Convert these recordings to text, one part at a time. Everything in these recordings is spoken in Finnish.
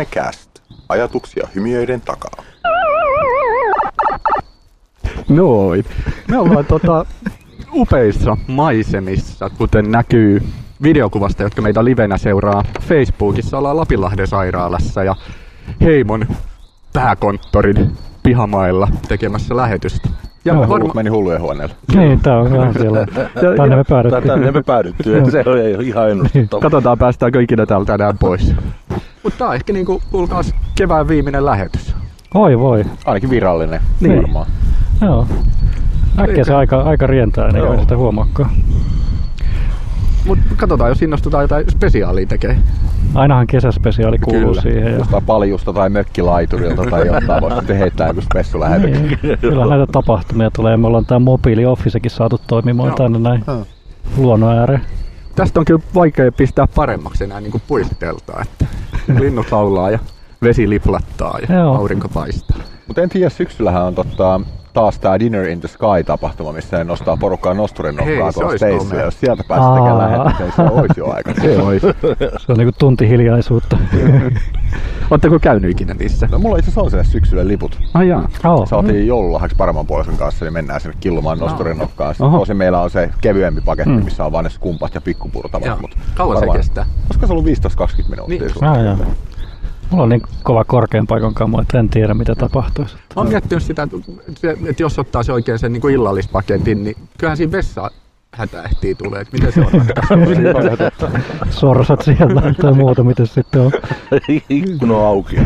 Somecast. Ajatuksia hymiöiden takaa. Noin. Me ollaan tota, upeissa maisemissa, kuten näkyy videokuvasta, jotka meitä livenä seuraa Facebookissa. Ollaan Lapinlahden sairaalassa ja Heimon pääkonttorin pihamailla tekemässä lähetystä. Ja Joo. varma, Meni hullujen huoneelle. Niin, tää on vähän siellä. Tänne me päädyttiin. Tänne me päädyttiin, se on ihan ennustettava. katsotaan päästäänkö ikinä täältä tänään pois. Mutta tää on ehkä niinku, kuulkaas, kevään viimeinen lähetys. Oi voi. Ainakin virallinen. Niin. Varmaan. Joo. Äkkiä se aika, aika rientää, ennen kuin Joo. sitä huomaakaan. Mutta katsotaan, jos innostutaan jotain spesiaalia tekee. Ainahan kesäspesiaali kuuluu Kyllä. siihen. Ja... Jostain paljusta tai mökkilaiturilta tai jotain voi sitten heittää joku spessulähetys. Niin, kyllä näitä tapahtumia tulee. Me ollaan tää mobiili officekin saatu toimimaan Joo. tänne näin Joo. luonnon ääreen. Tästä on kyllä vaikea pistää paremmaksi enää niin kuin puisteltaa, että linnut laulaa ja vesi liplattaa ja Joo. aurinko paistaa. Mutta en tiedä, syksyllähän on totta, taas tämä Dinner in the Sky-tapahtuma, missä ne nostaa porukkaa nosturin Hei, nokkaa se tuolla komea. Jos sieltä päästä tekemään lähetyksen, se olisi jo aika. Se olisi. Se on niinku tunti hiljaisuutta. Oletteko käynyt ikinä niissä? No mulla itse asiassa on sinne syksylle liput. Ai jaa. Oh. Saatiin joululahjaksi paremman puolison kanssa, niin mennään sinne killumaan nosturin nokkaan. Tosin meillä on se kevyempi paketti, Mm. missä on vain ne skumpat ja pikkupurtavat. Kauan se kestää? Olisiko se ollut 15-20 minuuttia? Niin. Ah. Mulla on niin kova korkean paikan kamo, että en tiedä mitä tapahtuisi. Mä oon miettinyt sitä, että että jos ottaa se oikein sen niin kuin illallispaketin, niin kyllähän siinä vessa hätä ehtii tulee, että miten se on. Sorsat siellä tai muuta, mitä se sitten on. Ikkuna on auki.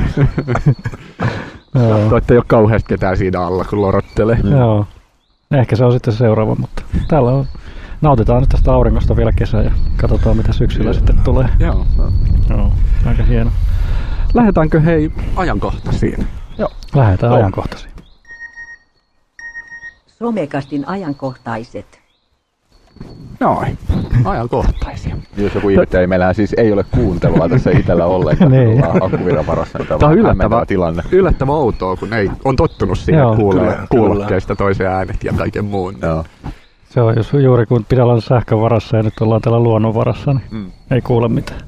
Joo. Toitte ei ole kauheasti ketään siinä alla, kun lorottelee. Joo. Ehkä se on sitten seuraava, mutta täällä on. Nautitaan nyt tästä auringosta vielä kesä ja katsotaan mitä syksyllä sitten tulee. Joo. Joo, aika hieno. Lähdetäänkö hei ajankohtaisiin? Lähdetään Joo. ajankohtaisiin. Somekastin ajankohtaiset. Noin. Ajankohtaisia. Jos joku ihmetteli, meillähän siis ei ole kuuntelua tässä itsellä ollenkaan. Niin. niin. Ollaan akkuviran varassa. Tämä Tämä on yllättävä, tilanne. yllättävä outoa, kun ei on tottunut siihen Joo. kuulee Kyllä, kuulokkeista toisen äänet ja kaiken muun. Joo. Se on jos juuri kun pitää olla sähkön varassa ja nyt ollaan täällä luonnon varassa, niin Mm. ei kuule mitään.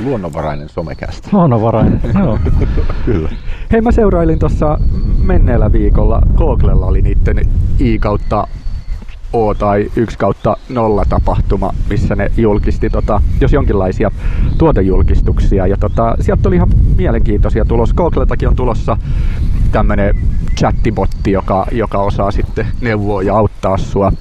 Luonnonvarainen somekästä. Luonnonvarainen, joo. Kyllä. Hei, mä seurailin tuossa menneellä viikolla, Googlella oli niiden I kautta O tai 1 kautta 0 tapahtuma, missä ne julkisti tota, jos jonkinlaisia tuotejulkistuksia. Ja tota, sieltä oli ihan mielenkiintoisia tulos. Googletakin on tulossa tämmönen chattibotti, joka, joka osaa sitten neuvoa ja auttaa sua.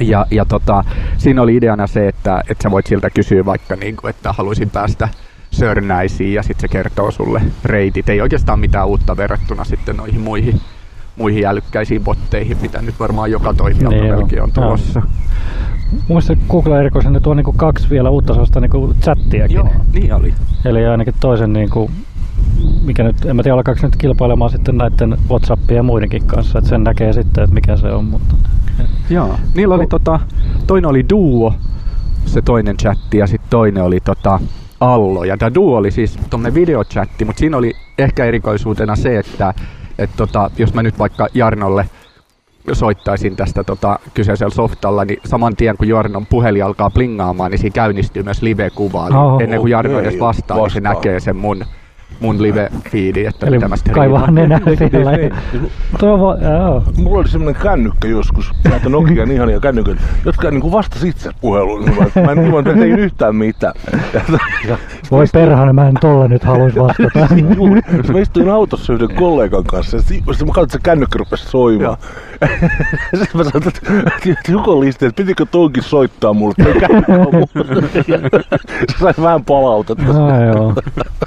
Ja, ja tota, siinä oli ideana se, että, että sä voit siltä kysyä vaikka, niin kuin, että haluaisin päästä Sörnäisiin ja sitten se kertoo sulle reitit. Ei oikeastaan mitään uutta verrattuna sitten noihin muihin, muihin älykkäisiin botteihin, mitä nyt varmaan joka toimijalta Niin niin on. melkein on tulossa. Muista Google erikoisen tuo niinku kaksi vielä uutta sellaista niinku chattiakin. Joo, niin oli. Eli ainakin toisen niinku, mikä nyt, en mä tiedä alkaako nyt kilpailemaan sitten näiden Whatsappien ja muidenkin kanssa, että sen näkee sitten, että mikä se on, mutta Joo. Niillä oli tota, toinen oli Duo, se toinen chatti, ja sitten toinen oli tota, Allo. Ja tämä Duo oli siis tuommoinen videochatti, mutta siinä oli ehkä erikoisuutena se, että et tota, jos mä nyt vaikka Jarnolle soittaisin tästä tota, kyseisellä softalla, niin saman tien kun Jarnon puhelin alkaa plingaamaan, niin siinä käynnistyy myös live-kuva. Eli Oho. ennen kuin Jarno edes Okei, vastaa, niin se vastaa. näkee sen mun, mun live-feedi, että Eli mitä mä sitten nenää siellä. Va- joo. Mulla oli semmonen kännykkä joskus, näitä Nokian ihania kännyköitä, jotka niinku vastasi itse puheluun. Niin Mä, en ilman, että tein yhtään mitään. Ja, ja, Voi perhana, mä en tolle nyt haluaisi vastata. Juuri. Mä istuin autossa yhden kollegan kanssa ja si- sitten mä katsoin, että se kännykkä rupesi soimaan. Sitten mä sanoin, että, joku listi, että pitikö tonkin soittaa mulle, toi kännykkä on mulle. Se sai vähän palautetta. Joo.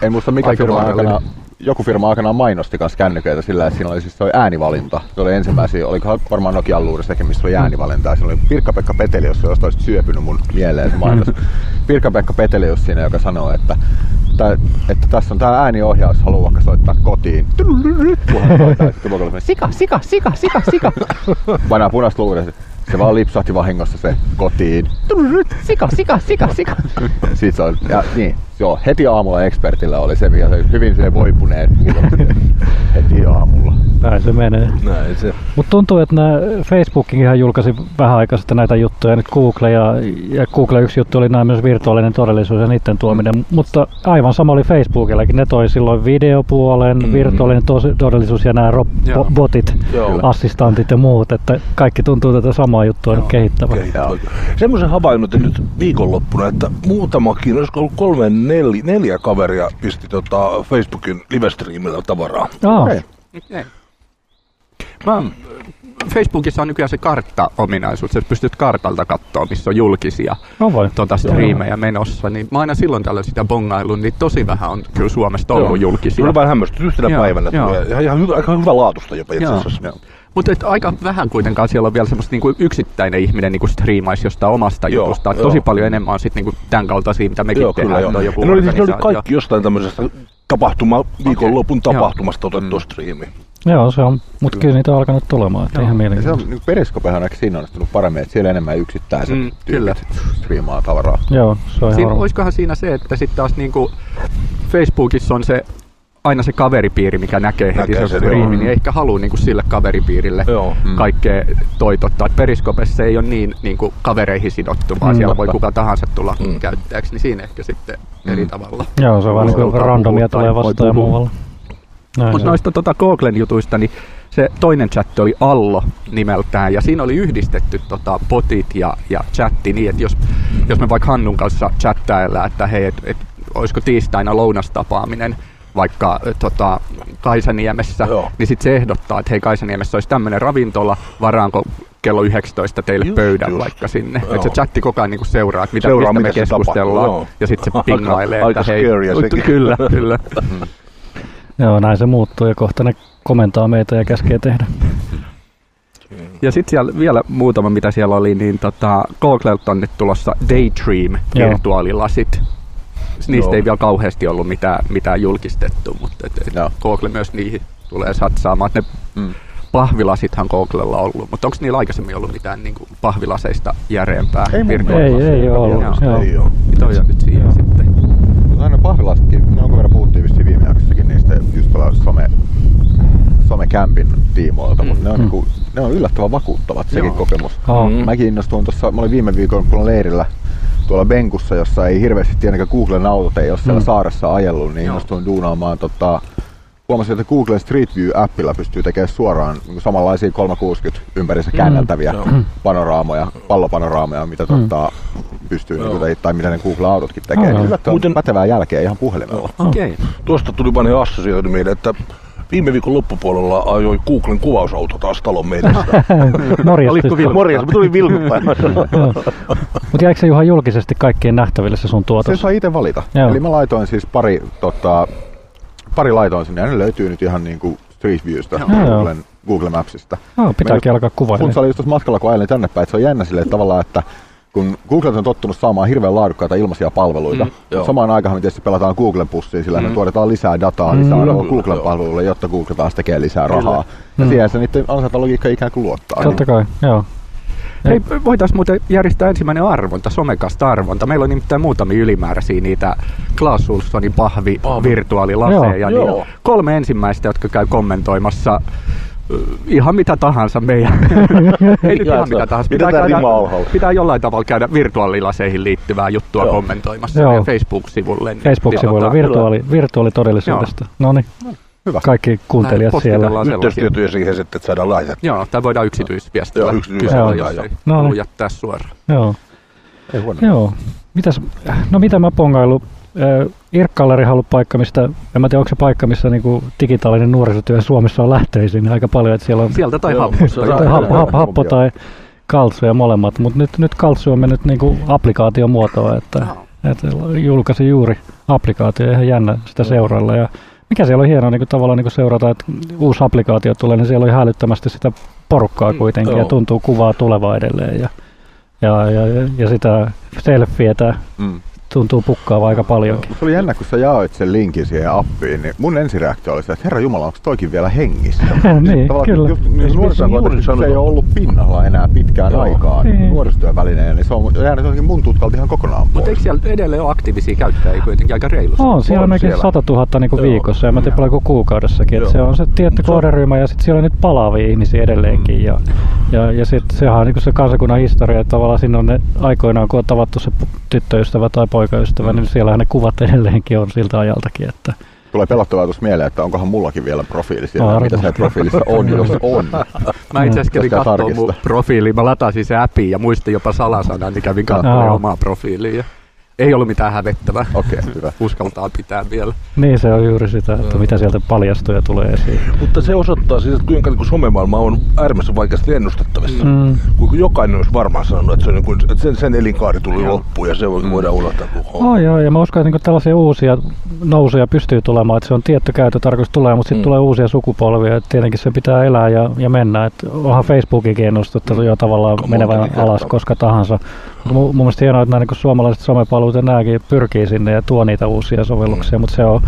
En muista mikä Aika firma aikana, joku firma aikanaan mainosti kanssa kännyköitä sillä, että siinä oli siis toi äänivalinta. Se oli ensimmäisiä, olikohan varmaan Nokian luuristakin, missä oli äänivalinta. Siinä oli Pirkka-Pekka Petelius, jos olisit syöpynyt mun mieleen se mainos. Pirkka-Pekka Petelius siinä, joka sanoo, että, että, että tässä on tää ääniohjaus, haluaa vaikka soittaa kotiin. Kunhan soittaa, sitten koko ajan, sika, sika, sika, sika, sika. Painaa punaista luurista. Se vaan lipsahti vahingossa se kotiin. Sika, sika, sika, sika. Sitten se on, ja niin, Joo, heti aamulla expertillä oli se, mikä se hyvin se voipuneet heti aamulla. Näin se menee. Näin se. Mutta tuntuu, että nämä Facebookin ihan julkaisi vähän aikaa sitten näitä juttuja, nyt Google ja, ja Google yksi juttu oli nämä myös virtuaalinen todellisuus ja niiden tuominen, mm. mutta aivan sama oli Facebookillakin. Ne toi silloin videopuolen, mm. virtuaalinen tos, todellisuus ja nämä ro- Joo. bo- botit, Joo. assistantit ja muut, että kaikki tuntuu tätä samaa juttua nyt kehittävän. Kehittävä. Semmoisen havainnut nyt viikonloppuna, että muutamakin, olisiko ollut kolme, neljä, neljä kaveria pisti tota Facebookin livestriimillä tavaraa. Aa, Okei. Mä, Facebookissa on nykyään se kartta-ominaisuus, että pystyt kartalta katsoa, missä on julkisia no voi. tuota, striimejä menossa. Niin mä aina silloin tällöin sitä bongailun, niin tosi vähän on kyllä Suomesta ollut Joo. julkisia. Kyllä vähän hämmästyt yhtenä Joo, päivänä. joo. Ihan, ihan hyvä, aika hyvä laatusta jopa itse Joo. Mutta aika vähän kuitenkaan siellä on vielä semmoista niinku yksittäinen ihminen niinku striimaisi jostain omasta Joo, jutusta. joo. Tosi paljon enemmän on sitten niinku tämän kaltaisia, mitä mekin Joo, tehdään. kyllä joo. joku ne, oli, siis, ne oli kaikki jostain tämmöisestä tapahtuma, viikonlopun Joo. tapahtumasta otettua striimi. Joo, se on, mutta kyllä niitä on alkanut tulemaan, että ihan se on, niin Periskopehan on ehkä siinä onnistunut paremmin, että siellä enemmän yksittäiset Mm, mm, kyllä. tyypit striimaa tavaraa. Joo, se on ihan Siinä, olisikohan siinä se, että sitten taas niinku Facebookissa on se aina se kaveripiiri, mikä näkee heti Näkee sen joo. niin ei ehkä halua niinku sille kaveripiirille Joo. mm. kaikkea toitottaa. Periskopessa ei ole niin niinku kavereihin sidottu, vaan Mm. siellä voi Totta. kuka tahansa tulla Mm. käyttäjäksi, niin siinä ehkä sitten eri Mm. tavalla. Joo, se on vaan niin randomia tulee voi vastaan ja muualla. Mutta noista tota Googlen jutuista, niin se toinen chatti oli Allo nimeltään, ja siinä oli yhdistetty tota botit ja, ja chatti niin, että jos, jos me vaikka Hannun kanssa chattaillaan, että hei, et, et, olisiko tiistaina lounastapaaminen vaikka tota, Kaisaniemessä, Joo. niin sitten se ehdottaa, että hei Kaisaniemessä olisi tämmöinen ravintola, varaanko kello 19 teille Just, pöydän just. vaikka sinne. Että se chatti koko ajan niinku seuraa, että mitä, Seuraa, mistä me tapahtuu, keskustellaan, ja sitten se Aika- pingailee, aika että hei, scary sekin. kyllä, kyllä. Joo, näin se muuttuu ja kohta ne komentaa meitä ja käskee tehdä. Ja sitten siellä vielä muutama, mitä siellä oli, niin tota, Googlelta on nyt tulossa Daydream Joo. Niistä Joo. ei vielä kauheasti ollut mitään, mitään julkistettu, mutta et, et. Google myös niihin tulee satsaamaan. Ne Mm. pahvilasithan Googlella on ollut, mutta onko niillä aikaisemmin ollut mitään niin kuin pahvilaseista järeempää Ei mun Ei, ei ole ollut. Joo. Ei oo. Toi on nyt siinä Joo. sitten. Mutta aina pahvilaisetkin, ne jonkun verran puhuttiin vissiin viime jaksossakin niistä just tuolla some, somekämpin tiimoilta, Mm. mutta ne on, Mm. niinku, ne on yllättävän vakuuttavat sekin Joo. kokemus. Oh. Mäkin innostuin tuossa, mä olin viime viikon kun leirillä tuolla Benkussa, jossa ei hirveästi ainakaan Googlen autot ei ole siellä Mm. saaressa ajellut, niin innostuin duunaamaan tota, huomasin, että Googlen Street View-appilla pystyy tekemään suoraan niin samanlaisia 360 ympärissä Mm. käänneltäviä Joo. panoraamoja, pallopanoraamoja, mitä Mm. tota, pystyy, Joo. niin, tai, tai mitä ne Google-autotkin tekee. Niin yllättävän Muuten- pätevää jälkeä ihan puhelimella. Okei. Okay. Tuosta tuli vain assosioitu mieleen, että viime viikon loppupuolella ajoi Googlen kuvausauto taas talon meidästä. Morjesta. Morjens, mä tulin vilkupäivänä. Mutta jäikö se ihan julkisesti kaikkien nähtäville se sun Se tuotos? saa itse valita. Joo. Eli mä laitoin siis pari, tota, pari laitoin sinne ja ne löytyy nyt ihan niinku Street Viewstä. Googlen, Google Mapsista. No, pitääkin alkaa kuvailemaan. Funtsa oli just tuossa matkalla, kun ajelin tänne päin, että se on jännä silleen tavallaan, että kun Google on tottunut saamaan hirveän laadukkaita ilmaisia palveluita, Mm, mm, joo. samaan aikaan me tietysti pelataan Googlen pussiin, sillä mm. Mm. me tuotetaan lisää dataa, Mm, lisää kyllä, kyllä, Googlen joo. palveluille, jotta Google taas tekee lisää Kyllä. rahaa. Ja Mm. siihen se niiden ansaintalogiikka ikään kuin luottaa. Totta kai, joo. Hei, voitaisiin muuten järjestää ensimmäinen arvonta, somekasta arvonta. Meillä on nimittäin muutamia ylimääräisiä niitä Klaas Ulssonin pahvi, Pahvi. virtuaalilaseja. Joo, niin joo. kolme ensimmäistä, jotka käy kommentoimassa ihan mitä tahansa meidän. Ei nyt ihan mitä tahansa. Mitä tää rima alhaalla? pitää jollain tavalla käydä virtuaalilaseihin liittyvää juttua Joo. kommentoimassa Joo. Facebook-sivulle. niin Facebook-sivuilla tota, virtuaali, virtuaalitodellisuudesta. No niin, kaikki kuuntelijat Näin, siellä. Yhteistyötyjä siihen sitten, että saadaan laitettua. Joo, tai voidaan yksityisviestillä Joo, yksityis- kysellä, Joo. jos Joo. ei No niin. jättää suoraan. Joo. Ei huono. Joo. Mitäs, no mitä mä pongailu? Irkkallerihan on ollut paikka, mistä, en mä tiedä onko se paikka, missä niinku digitaalinen nuorisotyö Suomessa on lähtöisin aika paljon, että siellä on Sieltä tai se tai saa- hap, hap, happo tai kaltsu ja molemmat, mutta nyt, nyt kaltsu on mennyt niinku applikaatiomuotoon, että, että julkaisi juuri applikaatio, ihan jännä sitä seurailla. Ja mikä siellä on hienoa niin tavallaan niin seurata, että uusi applikaatio tulee, niin siellä on ihan älyttömästi sitä porukkaa Mm, kuitenkin ja joo. tuntuu kuvaa tulevaa edelleen ja, ja, ja, ja sitä selfietä. Mm. Tuntuu pukkaava aika paljonkin. Se oli jännä, kun sä jaoit sen linkin siihen appiin, niin mun ensireaktio oli se, että herra Jumala, onko toikin vielä hengissä? niin, Tavallaan kyllä. Just, niin nuorisotyön se ei ole ollut pinnalla enää pitkään Joo. aikaan Niin. nuorisotyön välineen, niin se on jäänyt jotenkin mun tutkalta ihan kokonaan Mutta pois. eikö siellä edelleen ole aktiivisia käyttäjiä kuitenkin aika reilusti? On, siellä on melkein siellä. 100 000 niin Joo. viikossa ja mä tiedän paljonko kuukaudessakin. Et se on se tietty kohderyhmä ja sitten siellä on nyt palaavia ihmisiä edelleenkin. Ja, ja, ja sitten sehän on niin se kansakunnan historia, että tavallaan sinne on ne aikoinaan, kun on tavattu se tyttöystävä tai poikaystävä, niin siellähän ne kuvat edelleenkin on siltä ajaltakin. Että Tulee pelottavaa tuossa mieleen, että onkohan mullakin vielä profiili siellä, Varmaan. mitä siellä profiilissa on, jos on. Mä itse asiassa kävin katsoa mun profiiliin. Mä latasin se appi ja muistin jopa salasanan, niin kävin katsoa Aa. omaa profiiliin. Ei ollut mitään hävettävää. Okei, hyvä. Uskaltaa pitää vielä. niin se on juuri sitä, että mitä sieltä paljastuu ja tulee esiin. Mutta se osoittaa siis, että kuinka niin somemaailma on äärimmäisen vaikeasti ennustettavissa. Mm. Kun jokainen olisi varmaan sanonut, että, se on niin kuin, että sen, sen elinkaari tuli loppuun ja se voi- voidaan unohtaa. Kun Oh, joo, ja mä uskon, että niin tällaisia uusia nousuja pystyy tulemaan, että se on tietty käyttötarkoitus tulee, mutta sitten Mm. tulee uusia sukupolvia, että tietenkin se pitää elää ja, ja mennä. Että onhan Facebookikin ennustettu jo tavallaan menevän alas koska tahansa. Mun, mun mielestä hienoa, että nämä niin suomalaiset somepalvelut ja nämäkin pyrkii sinne ja tuo niitä uusia sovelluksia, mutta se on,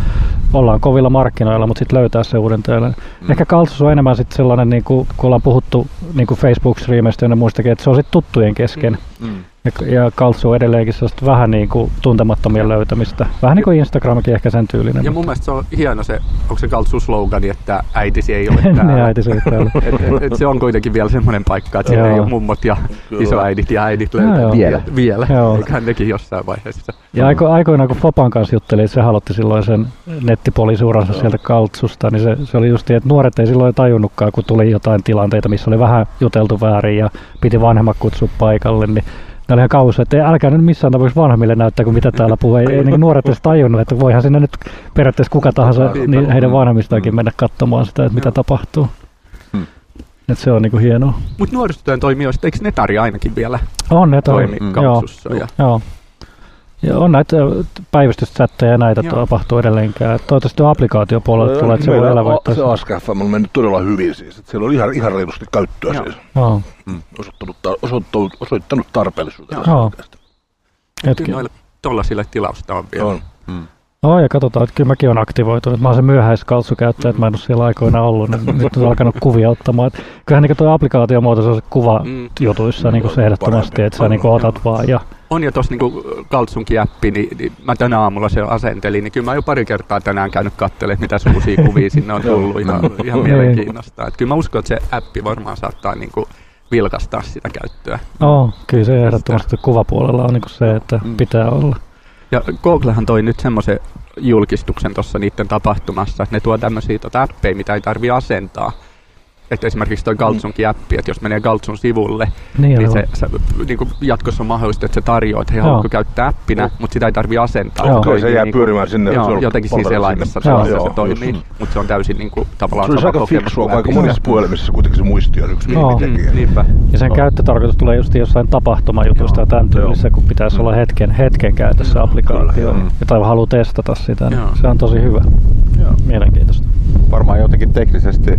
ollaan kovilla markkinoilla, mutta sitten löytää se uuden töillä. Mm. Ehkä Kaltsus on enemmän sitten sellainen, niin kuin, kun ollaan puhuttu niin kuin Facebook-striimeistä ja muistakin, että se on sitten tuttujen kesken. Mm. Ja, ja Kaltsu on edelleenkin sellaista vähän niin kuin tuntemattomien löytämistä. Vähän niin kuin Instagramikin ehkä sen tyylinen. Ja mun mielestä se on hieno se, onko se Kaltsu slogani, että äitisi ei ole niin täällä. äiti se täällä. et, et, et se on kuitenkin vielä semmoinen paikka, että siellä ei ole mummot ja Kyllä. isoäidit ja äidit löytää joo. Vielä. vielä. Joo. Eiköhän nekin jossain vaiheessa. Ja aiko, aikoinaan kun Fopan kanssa jutteli, että se halutti silloin sen nettipoliisuransa sieltä Kaltsusta, niin se, se oli just niin, että nuoret ei silloin tajunnutkaan, kun tuli jotain tilanteita, missä oli vähän juteltu väärin ja piti vanhemmat kutsua paikalle, niin ne oli ihan kauhussa, että älkää nyt missään tapauksessa vanhemmille näyttää, kun mitä täällä puhuu. Ei, ei niin nuoret edes tajunnut, että voihan sinne nyt periaatteessa kuka tahansa niin heidän vanhemmistaankin mennä katsomaan sitä, että mitä Joo. tapahtuu. Hmm. Että se on niinku hienoa. Mutta nuorisotyön toimijoista, eikö Netari ainakin vielä On ne toi- toimi Mm. Kaltsussa? Ja, Joo. Ja on näitä päivystyschatteja ja näitä Joo. tapahtuu edelleenkään. Toivottavasti applikaatiopuolelle tulee, että se voi elävöittää. Se AskFM on mennyt todella hyvin siis. Että siellä on ihan, ihan reilusti käyttöä Joo. siis. Joo. Osoittanut, tar- osoittanut, osoittanut tarpeellisuutensa. Joo. Hetki. noille tollasille tilausta on vielä. On. Oh, ja katsotaan, että kyllä mäkin on aktivoitunut. Mä oon se myöhäiskaltsukäyttäjä, että mä en ole siellä aikoina ollut. Niin nyt on alkanut kuvia ottamaan. Et kyllähän niin tuo applikaatiomuoto, se on se kuva Mm. jutuissa niin se ehdottomasti, että sä niin otat vaan. Ja, On jo tuossa niinku Kaltsunkin appi, niin, niin mä tänä aamulla se asentelin, niin kyllä mä oon jo pari kertaa tänään käynyt katselemaan, mitä se uusia kuvia sinne on tullut ihan, ihan Niin. mielenkiinnosta. Et kyllä mä uskon, että se appi varmaan saattaa niinku vilkastaa sitä käyttöä. oh, kyllä se ehdottomasti kuvapuolella on niin se, että Mm. pitää olla. Ja Googlehan toi nyt semmoisen julkistuksen tuossa niiden tapahtumassa, että ne tuo tämmöisiä tota appeja, mitä ei tarvi asentaa. Että esimerkiksi toi Galtsunkin appi, että jos menee Galtsun sivulle, Niin, niin se, se niin kuin jatkossa on mahdollista, että se tarjoaa, että he haluatko käyttää appina, mutta sitä ei tarvi asentaa. Joo. Se Okei, se jää niinku- pyörimään sinne. Joo, se on jotenkin siinä Joo, se joo, toimii, just. mutta se on täysin niin kuin, tavallaan Se olisi sama aika kokemus fiksua, kuin kun aika appissa. monissa puhelimissa kuitenkin se muisti on yksi Joo. Mm, niinpä. Ja sen käyttötarkoitus tulee just jossain tapahtumajutusta ja tämän tyylissä, kun pitäisi olla hetken, hetken käytössä applikaatio. Kyllä, tai haluaa testata sitä, niin se on tosi hyvä. Joo. Mielenkiintoista. Varmaan jotenkin teknisesti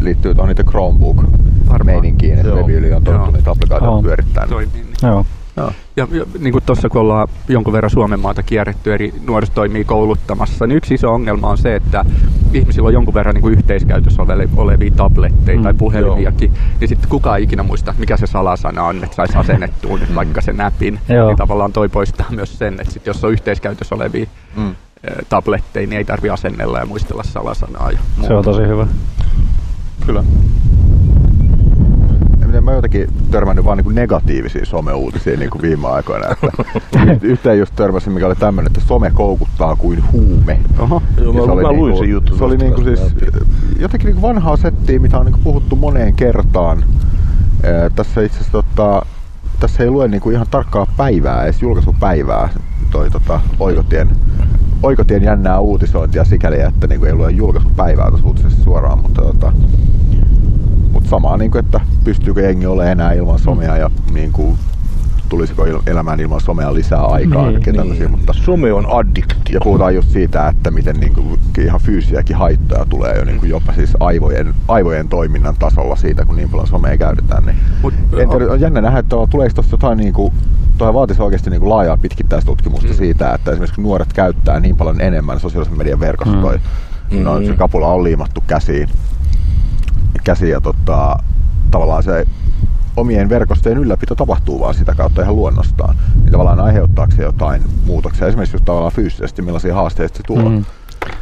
liittyy tuohon niitä Chromebook-meininkiin, että Joo. levyyli on totuttu Joo. niitä applikaatioita Joo. pyörittää. niin- Toimii. Niin. Joo. Ja, ja niin kuin tuossa kun ollaan jonkun verran Suomen maata kierretty eri nuorisotoimia kouluttamassa, niin yksi iso ongelma on se, että ihmisillä on jonkun verran niin kuin yhteiskäytössä ole- olevia tabletteja Mm, tai puhelimiakin, niin sitten kukaan ei ikinä muista, mikä se salasana on, että saisi asennettua nyt vaikka sen näpin. Joo. Niin tavallaan toi poistaa myös sen, että sit jos on yhteiskäytössä olevia Mm. Eh, tabletteja, niin ei tarvi asennella ja muistella salasanaa. Ja Se on tosi hyvä. Kyllä. En tiedä, Mä oon jotenkin törmännyt vaan niinku negatiivisia someuutisia niinku viime aikoina. Että yhteen just törmäsin, mikä oli tämmöinen, että some koukuttaa kuin huume. Oho. Joo, Ja mä, mä luin sen jutun. Se oli tosta niinku siis jotenkin niinku vanhaa settiä, mitä on niinku puhuttu moneen kertaan. Ää, tässä itse asiassa tota, tässä ei lue niinku ihan tarkkaa päivää, edes julkaisupäivää toi tota, Oikotien, Oikotien jännää uutisointia sikäli, että niinku ei lue julkaisupäivää tuossa uutisessa suoraan, mutta tota, mutta samaa, niinku, että pystyykö jengi olemaan enää ilman somea ja niinku, tulisiko il- elämään ilman somea lisää aikaa Niin, ja Niin. mutta Some on addiktio. ja puhutaan just siitä, että miten niinku ihan fyysisiäkin haittoja tulee jo niinku jopa siis aivojen, aivojen toiminnan tasolla siitä, kun niin paljon somea käytetään. Niin Mut, en tiedä, on jännä nähdä, että tuleeko tuossa jotain niinku tuohon vaatisi oikeasti niin kuin laajaa pitkittäistutkimusta Mm. siitä, että esimerkiksi nuoret käyttää niin paljon enemmän sosiaalisen median verkostoja, Mm. no, se kapula on liimattu käsiin, käsiin ja tota, tavallaan se omien verkostojen ylläpito tapahtuu vaan sitä kautta ihan luonnostaan. Niin tavallaan aiheuttaako se jotain muutoksia, esimerkiksi just tavallaan fyysisesti, millaisia haasteita se tuo. Mm.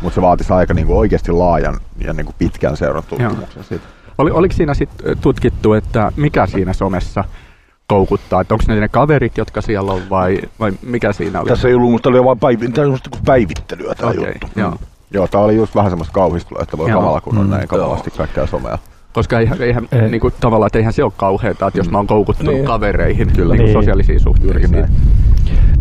Mutta se vaatisi aika niin kuin oikeasti laajan ja niin kuin pitkän seuratun tutkimuksen siitä. Oli, oliko siinä sitten tutkittu, että mikä siinä somessa koukuttaa? Että onko ne ne kaverit, jotka siellä on vai, vai mikä siinä oli? Tässä ei ollut, mutta oli vain tämä niinku päivittelyä tämä Okei, juttu. joo. Joo, tää oli just vähän semmoista kauhistelua, että voi Joo. kamala, kun on Mm. näin kamalasti kaikkea somea. Koska eihän, eihän Ei. niinku, tavallaan, että eihän se ole kauheata, että jos mä oon koukuttunut Niin. kavereihin Kyllä. niinku Niin. sosiaalisiin suhteisiin.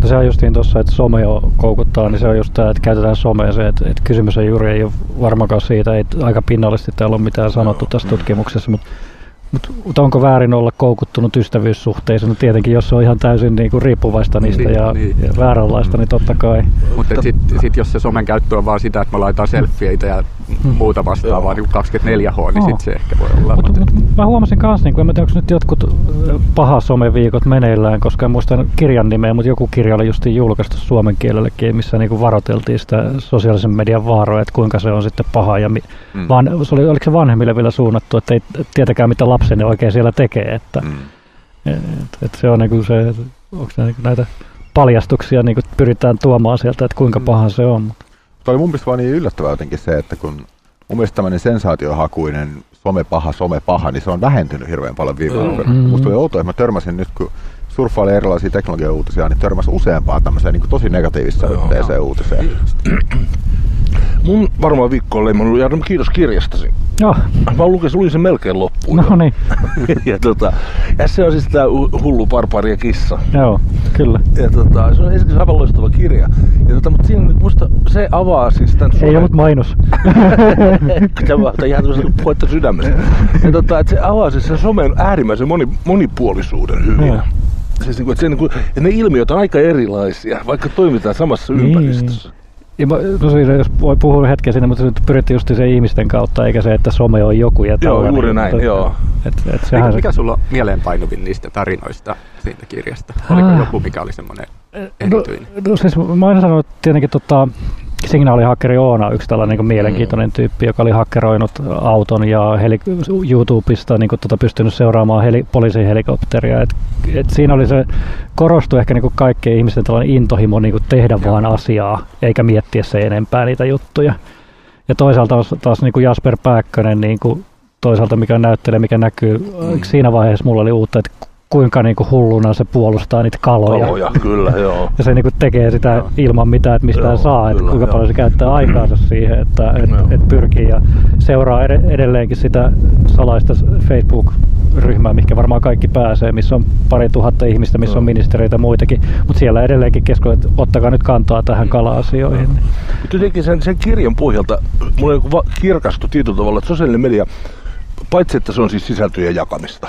No se on justiin tuossa, että some on koukuttaa, niin se on just tämä, että käytetään somea se, että, että kysymys ei juuri ei ole varmaankaan siitä, ei aika pinnallisesti täällä ole mitään sanottu tässä tutkimuksessa, mutta mutta mut onko väärin olla koukuttunut ystävyyssuhteisiin? No tietenkin, jos se on ihan täysin niinku riippuvaista niistä Niin, ja, niin. ja vääränlaista, niin totta kai. Mutta sitten sit jos se somen käyttö on vaan sitä, että me laitetaan selfieitä ja muuta vastaavaa niin 24H, niin sitten se ehkä voi olla. Mutta Mut, mut, mä huomasin kanssa, niin en tiedä, onko nyt jotkut paha someviikot meneillään, koska en muista kirjan nimeä, mutta joku kirja oli justiin julkaistu suomen kielellekin, missä niinku varoiteltiin sitä sosiaalisen median vaaroja, että kuinka se on sitten paha. Ja mi- Mm. vaan, se oli, oliko se vanhemmille vielä suunnattu, että ei tietäkään mitä lapsenne oikein siellä tekee. Että, Mm. et, et se on niinku se, onko niinku näitä paljastuksia niinku pyritään tuomaan sieltä, että kuinka paha se on. Mutta oli mun mielestä vaan niin yllättävää jotenkin se, että kun mun mielestä tämmöinen sensaatiohakuinen somepaha, somepaha, niin se on vähentynyt hirveän paljon viime aikoina. Mm. Musta oli outoa, että mä törmäsin nyt, kun surffailin erilaisia teknologia-uutisia, niin törmäsin useampaan tämmöiseen niin tosi negatiiviseen Joo. yhteiseen uutiseen. Mun varmaan viikko on leimannut, ja kiitos kirjastasi. Joo, Mä lukin, luin sen melkein loppuun. no niin, ja, tota, ja se on siis tää hu- hullu barbaari ja kissa. joo, kyllä. Ja tota, se on ensinnäkin aivan loistava kirja. Ja tota, mutta siinä musta se avaa siis tämän Ei ollut mainos. Tämä on ihan puhetta sydämestä. Ja tota, että se avaa siis sen somen äärimmäisen moni, monipuolisuuden hyvin. Joo. Siis niin kuin, että, se, niin kuin, ne ilmiöt on aika erilaisia, vaikka toimitaan samassa Niin. ympäristössä. No siinä, jos voi puhua hetken sinne, mutta se nyt pyrittiin just se ihmisten kautta, eikä se, että some on joku. Ja Joo, juuri näin, Et- joo. Et, et mikä, sehän se, mikä sulla on mieleenpainuvin niistä tarinoista siitä kirjasta? Oliko Ah. joku, mikä oli semmoinen no, erityinen? no siis mä aina sanonut, että tietenkin tota, signaalihakkeri Oona on yksi tällainen niin mielenkiintoinen tyyppi, joka oli hakkeroinut auton ja heli, YouTubesta niin kuin, tota, pystynyt seuraamaan heli, poliisin helikopteria. Et, et siinä oli se, korostui ehkä niin kaikkien ihmisten tällainen intohimo niin tehdä vaan asiaa, eikä miettiä se enempää niitä juttuja. Ja toisaalta taas, taas niin kuin Jasper Pääkkönen, niin kuin, toisaalta mikä näyttelee, mikä näkyy, mm. siinä vaiheessa mulla oli uutta, että kuinka niin kuin hulluna se puolustaa niitä kaloja. Kaloja, kyllä, joo. Ja se niinku tekee sitä Joo. ilman mitään, että mistä Joo, saa, että kyllä, kuinka joo. paljon se käyttää aikaansa siihen, että et, Joo. et pyrkii ja seuraa ed- edelleenkin sitä salaista Facebook-ryhmää, mikä varmaan kaikki pääsee, missä on pari tuhatta ihmistä, missä Joo. on ministeriöitä ja muitakin, mutta siellä edelleenkin keskustelut, että ottakaa nyt kantaa tähän kala-asioihin. Niin. Jotenkin sen, sen kirjan pohjalta mulle niin kirkastui tietyllä tavalla, että sosiaalinen media, paitsi että se on siis sisältöjen jakamista,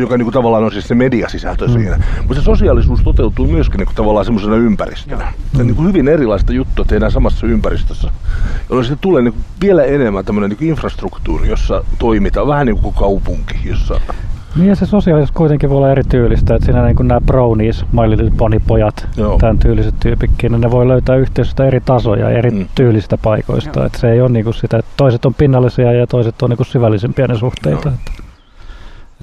joka niin kuin tavallaan on siis se mediasisältö mm. siinä, mutta se sosiaalisuus toteutuu myöskin niin kuin tavallaan semmoisena ympäristönä. Se on niin kuin hyvin erilaista juttua tehdään samassa ympäristössä, jolloin sitten tulee niin kuin vielä enemmän tämmöinen niin kuin infrastruktuuri, jossa toimitaan, vähän niin kuin kaupunki, jossa Niin ja se sosiaalisuus kuitenkin voi olla eri tyylistä, että siinä niin kuin nämä brownies, My Little Pony pojat, Joo. tämän tyyliset tyypitkin, niin ne voi löytää yhteisöstä eri tasoja, eri Mm. tyylisistä paikoista. Että se ei ole niin kuin sitä, että toiset on pinnallisia ja toiset on niin kuin syvällisempiä ne suhteita. Joo.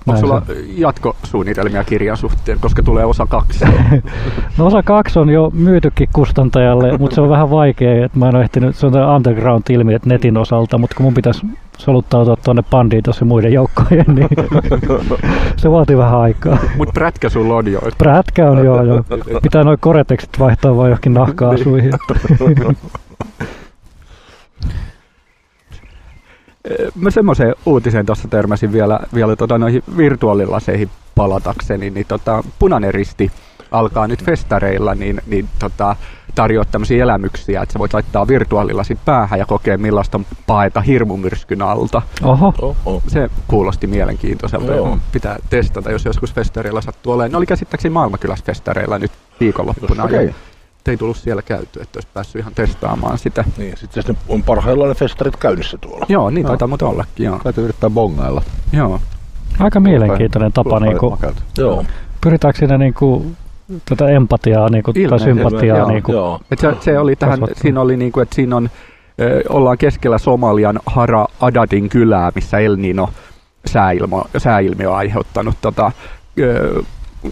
Onko sulla jatkosuunnitelmia kirjan suhteen, koska tulee osa kaksi? No osa kaksi on jo myytykin kustantajalle, mutta se on vähän vaikea, että mä en ole ehtinyt, se on tämä underground-ilmiö netin osalta, mutta kun mun pitäisi soluttautua tuonne bandiitos ja muiden joukkojen, niin se vaatii vähän aikaa. Mutta prätkä sulla on jo. Prätkä on joo, joo. Pitää noin koretekstit vaihtaa vaan johonkin nahka-asuihin. Mä semmoiseen uutiseen tuossa törmäsin vielä, vielä tota noihin virtuaalilaseihin palatakseni, niin tota, punainen risti alkaa nyt festareilla niin, niin tota, tarjoaa tämmöisiä elämyksiä, että sä voit laittaa virtuaalilasit päähän ja kokea millaista on paeta hirmumyrskyn alta. Oho, oh, oh. Se kuulosti mielenkiintoiselta. Joo. Pitää testata, jos joskus festareilla sattuu olemaan. Ne oli käsittääkseni maailmankylässä festareilla nyt viikonloppuna. Okei. ja Ei tullut siellä käyty, että olisi päässyt ihan testaamaan sitä. Niin, sitten on parhaillaan ne festarit käynnissä tuolla. Joo, niin taitaa muuten ollakin. Joo. Täytyy yrittää bongailla. joo. aika mielenkiintoinen tapa. Niin kuin. Joo. pyritäänkö siinä niin kuin tätä empatiaa niinku, tai Ilmeisesti, sympatiaa. joo. Niinku. Joo. Et se, se oli tähän, Kasvattaa. siinä oli niinku, että siinä on, ö, ollaan keskellä Somalian Hara Adadin kylää, missä El Nino sääilmiö, sääilmiö on aiheuttanut tota, ö,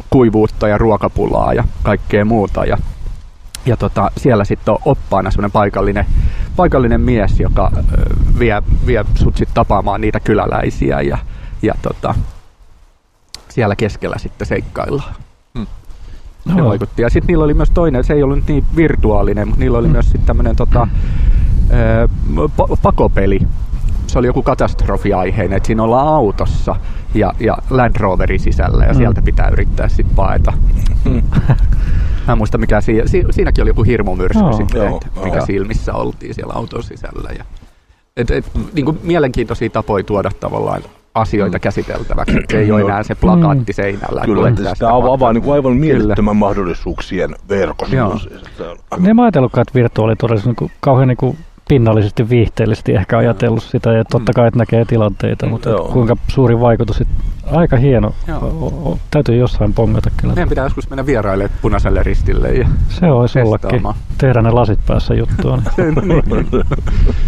kuivuutta ja ruokapulaa ja kaikkea muuta. Ja, ja tota, siellä sitten on oppaana semmoinen paikallinen, paikallinen mies, joka ö, vie, vie sut sit tapaamaan niitä kyläläisiä ja, ja tota, siellä keskellä sitten seikkaillaan. Se Joo. vaikutti. Ja sitten niillä oli myös toinen, se ei ollut niin virtuaalinen, mutta niillä oli myös sitten tämmöinen tota, ö, pakopeli. Se oli joku katastrofiaiheinen, että siinä ollaan autossa ja, ja Land Roverin sisällä ja Mm. sieltä pitää yrittää sitten paeta. Mä en muista mikä siinä, si, siinäkin oli joku hirmumyrsky Joo. sitten, Joo, että joo. mikä silmissä oltiin siellä auton sisällä. Ja, et, et, niin kuin mielenkiintoisia tapoja tuoda tavallaan asioita käsiteltäväksi. että Se ei ole enää se plakaatti seinällä. Kyllä, että tästä sitä avaa niin kuin aivan mielettömän mahdollisuuksien verkosto. Joo. Siis, Ne mä ajatellutkaan, että virtuaalitodellisuus on niinku kauhean niinku pinnallisesti, viihteellisesti ehkä ajatellut sitä. Ja totta kai, että näkee tilanteita, mutta Joo. kuinka suuri vaikutus. Sit, aika hieno. Joo. O, o, täytyy jossain pongata kyllä. Meidän pitää joskus mennä vierailemaan punaiselle ristille. Ja Se olisi ollakin. testaamaan. Tehdä ne lasit päässä juttua. Niin.